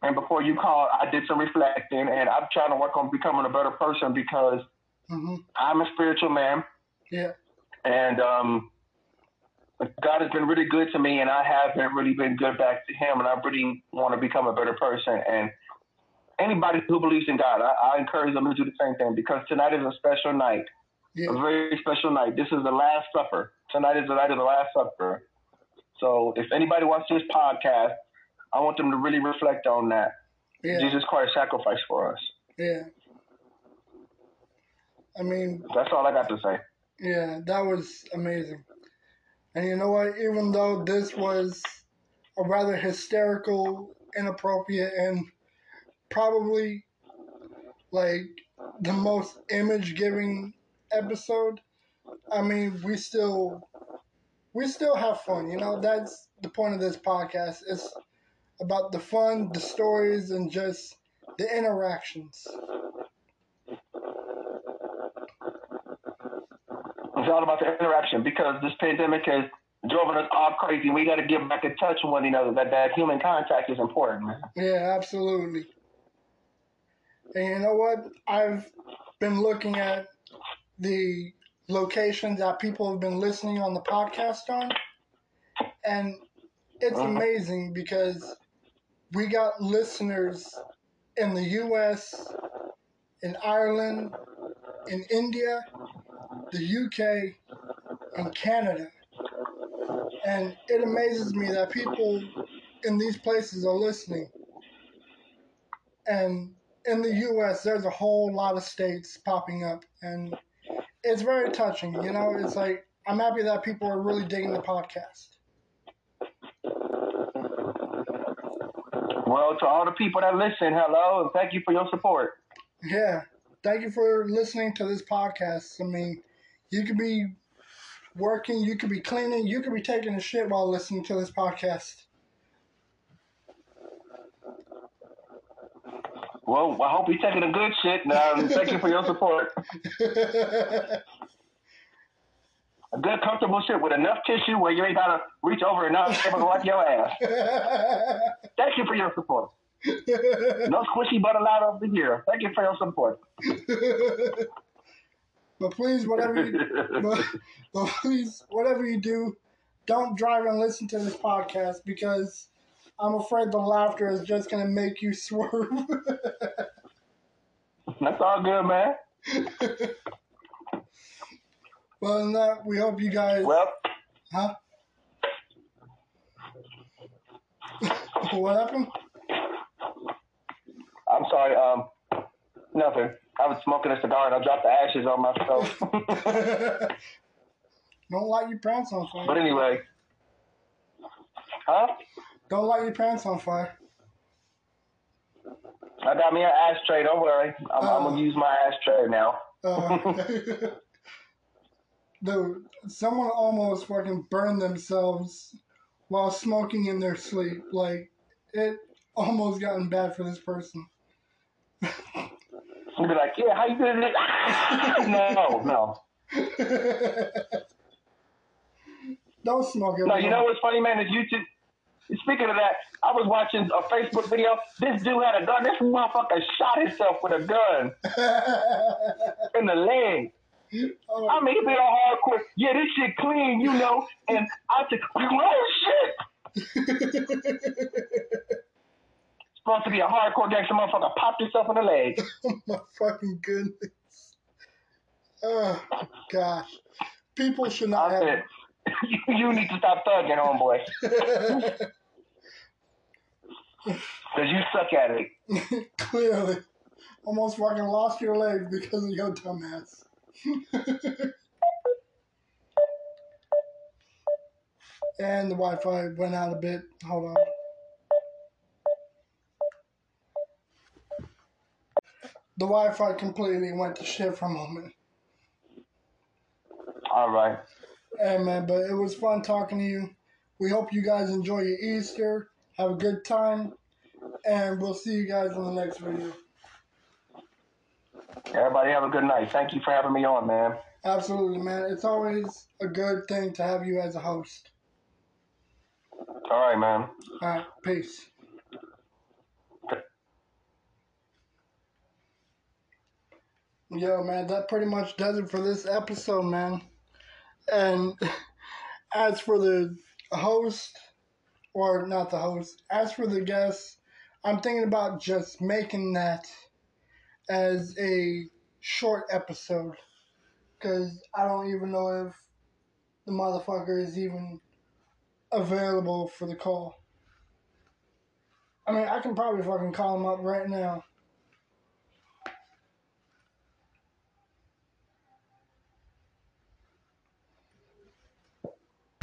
Speaker 2: And before you called, I did some reflecting, and I'm trying to work on becoming a better person because
Speaker 1: hmm
Speaker 2: I'm a spiritual man,
Speaker 1: Yeah.
Speaker 2: and um, God has been really good to me, and I haven't really been good back to Him, and I really want to become a better person. And anybody who believes in God, I, I encourage them to do the same thing because tonight is a special night, a very special night. This is the Last Supper. Tonight is the night of the Last Supper. So if anybody wants this podcast, I want them to really reflect on that.
Speaker 1: Yeah.
Speaker 2: Jesus Christ sacrificed for us.
Speaker 1: Yeah. I mean,
Speaker 2: That's all I got to say.
Speaker 1: yeah, that was amazing. And you know what? Even though this was a rather hysterical, inappropriate, and probably like the most image giving episode, I mean, we still we still have fun, you know? That's the point of this podcast. It's about the fun, the stories, and just the interactions.
Speaker 2: It's all about the interaction because this pandemic has driven us all crazy. We got to get back in touch with one another. That that human contact is important, man.
Speaker 1: Yeah, absolutely. And you know what? I've been looking at the locations that people have been listening on the podcast on, and it's amazing because we got listeners in the U.S., in Ireland, in India, the UK, and Canada. And it amazes me that people in these places are listening. And in the US, there's a whole lot of states popping up. And it's very touching. You know, it's like, I'm happy that people are really digging the podcast.
Speaker 2: Well, to all the people that listen, hello, and thank you for your support.
Speaker 1: Yeah. Thank you for listening to this podcast. I mean, you could be working, you could be cleaning, you could be taking a shit while listening to this podcast.
Speaker 2: Well, I hope you're taking a good shit. Now, um, thank you for your support. A good, comfortable shit with enough tissue where you ain't gotta reach over and not ever wipe your ass. Thank you for your support. No squishy butt allowed over here. Thank you for your support.
Speaker 1: but please, whatever you, but, but please, whatever you do, don't drive and listen to this podcast because I'm afraid the laughter is just gonna make you swerve.
Speaker 2: That's all good, man.
Speaker 1: well, than that, we hope you guys.
Speaker 2: Well,
Speaker 1: huh? what happened?
Speaker 2: I'm sorry. Um, nothing. I was smoking a cigar and I dropped the ashes on myself.
Speaker 1: Don't light your pants on fire.
Speaker 2: but anyway, huh?
Speaker 1: Don't light your pants on fire.
Speaker 2: I got me an ashtray. Don't worry. I'm, I'm
Speaker 1: Oh.
Speaker 2: gonna use my ashtray now.
Speaker 1: Uh, dude, someone almost fucking burned themselves while smoking in their sleep. Like, it almost gotten bad for this person.
Speaker 2: You'll be like, yeah, how you doing? no, no.
Speaker 1: Don't smoke it.
Speaker 2: No, you know what's funny, man? Is YouTube. Speaking of that, I was watching a Facebook video. This dude had a gun. This motherfucker shot himself with a gun in the leg.
Speaker 1: oh,
Speaker 2: I mean, he be all hardcore. Yeah, this shit clean, you know. And I said, oh shit. Supposed to be a hardcore gangster motherfucker. Popped himself in the leg.
Speaker 1: oh my fucking goodness. Oh, gosh. People should not
Speaker 2: I
Speaker 1: have.
Speaker 2: said, you, you need to stop thugging, homeboy, because you suck at it.
Speaker 1: Clearly. Almost fucking lost your leg because of your dumbass. and the Wi Fi went out a bit. Hold on. The Wi Fi completely went to shit for a moment.
Speaker 2: All right.
Speaker 1: Hey man, but it was fun talking to you. We hope you guys enjoy your Easter. Have a good time. And we'll see you guys in the next video.
Speaker 2: Everybody have a good night. Thank you for having me on, man.
Speaker 1: Absolutely, man. It's always a good thing to have you as a host.
Speaker 2: All right, man.
Speaker 1: All right, peace. Yo, man, that pretty much does it for this episode, man. And as for the host, or not the host, as for the guest, I'm thinking about just making that as a short episode. Because I don't even know if the motherfucker is even available for the call. I mean, I can probably fucking call him up right now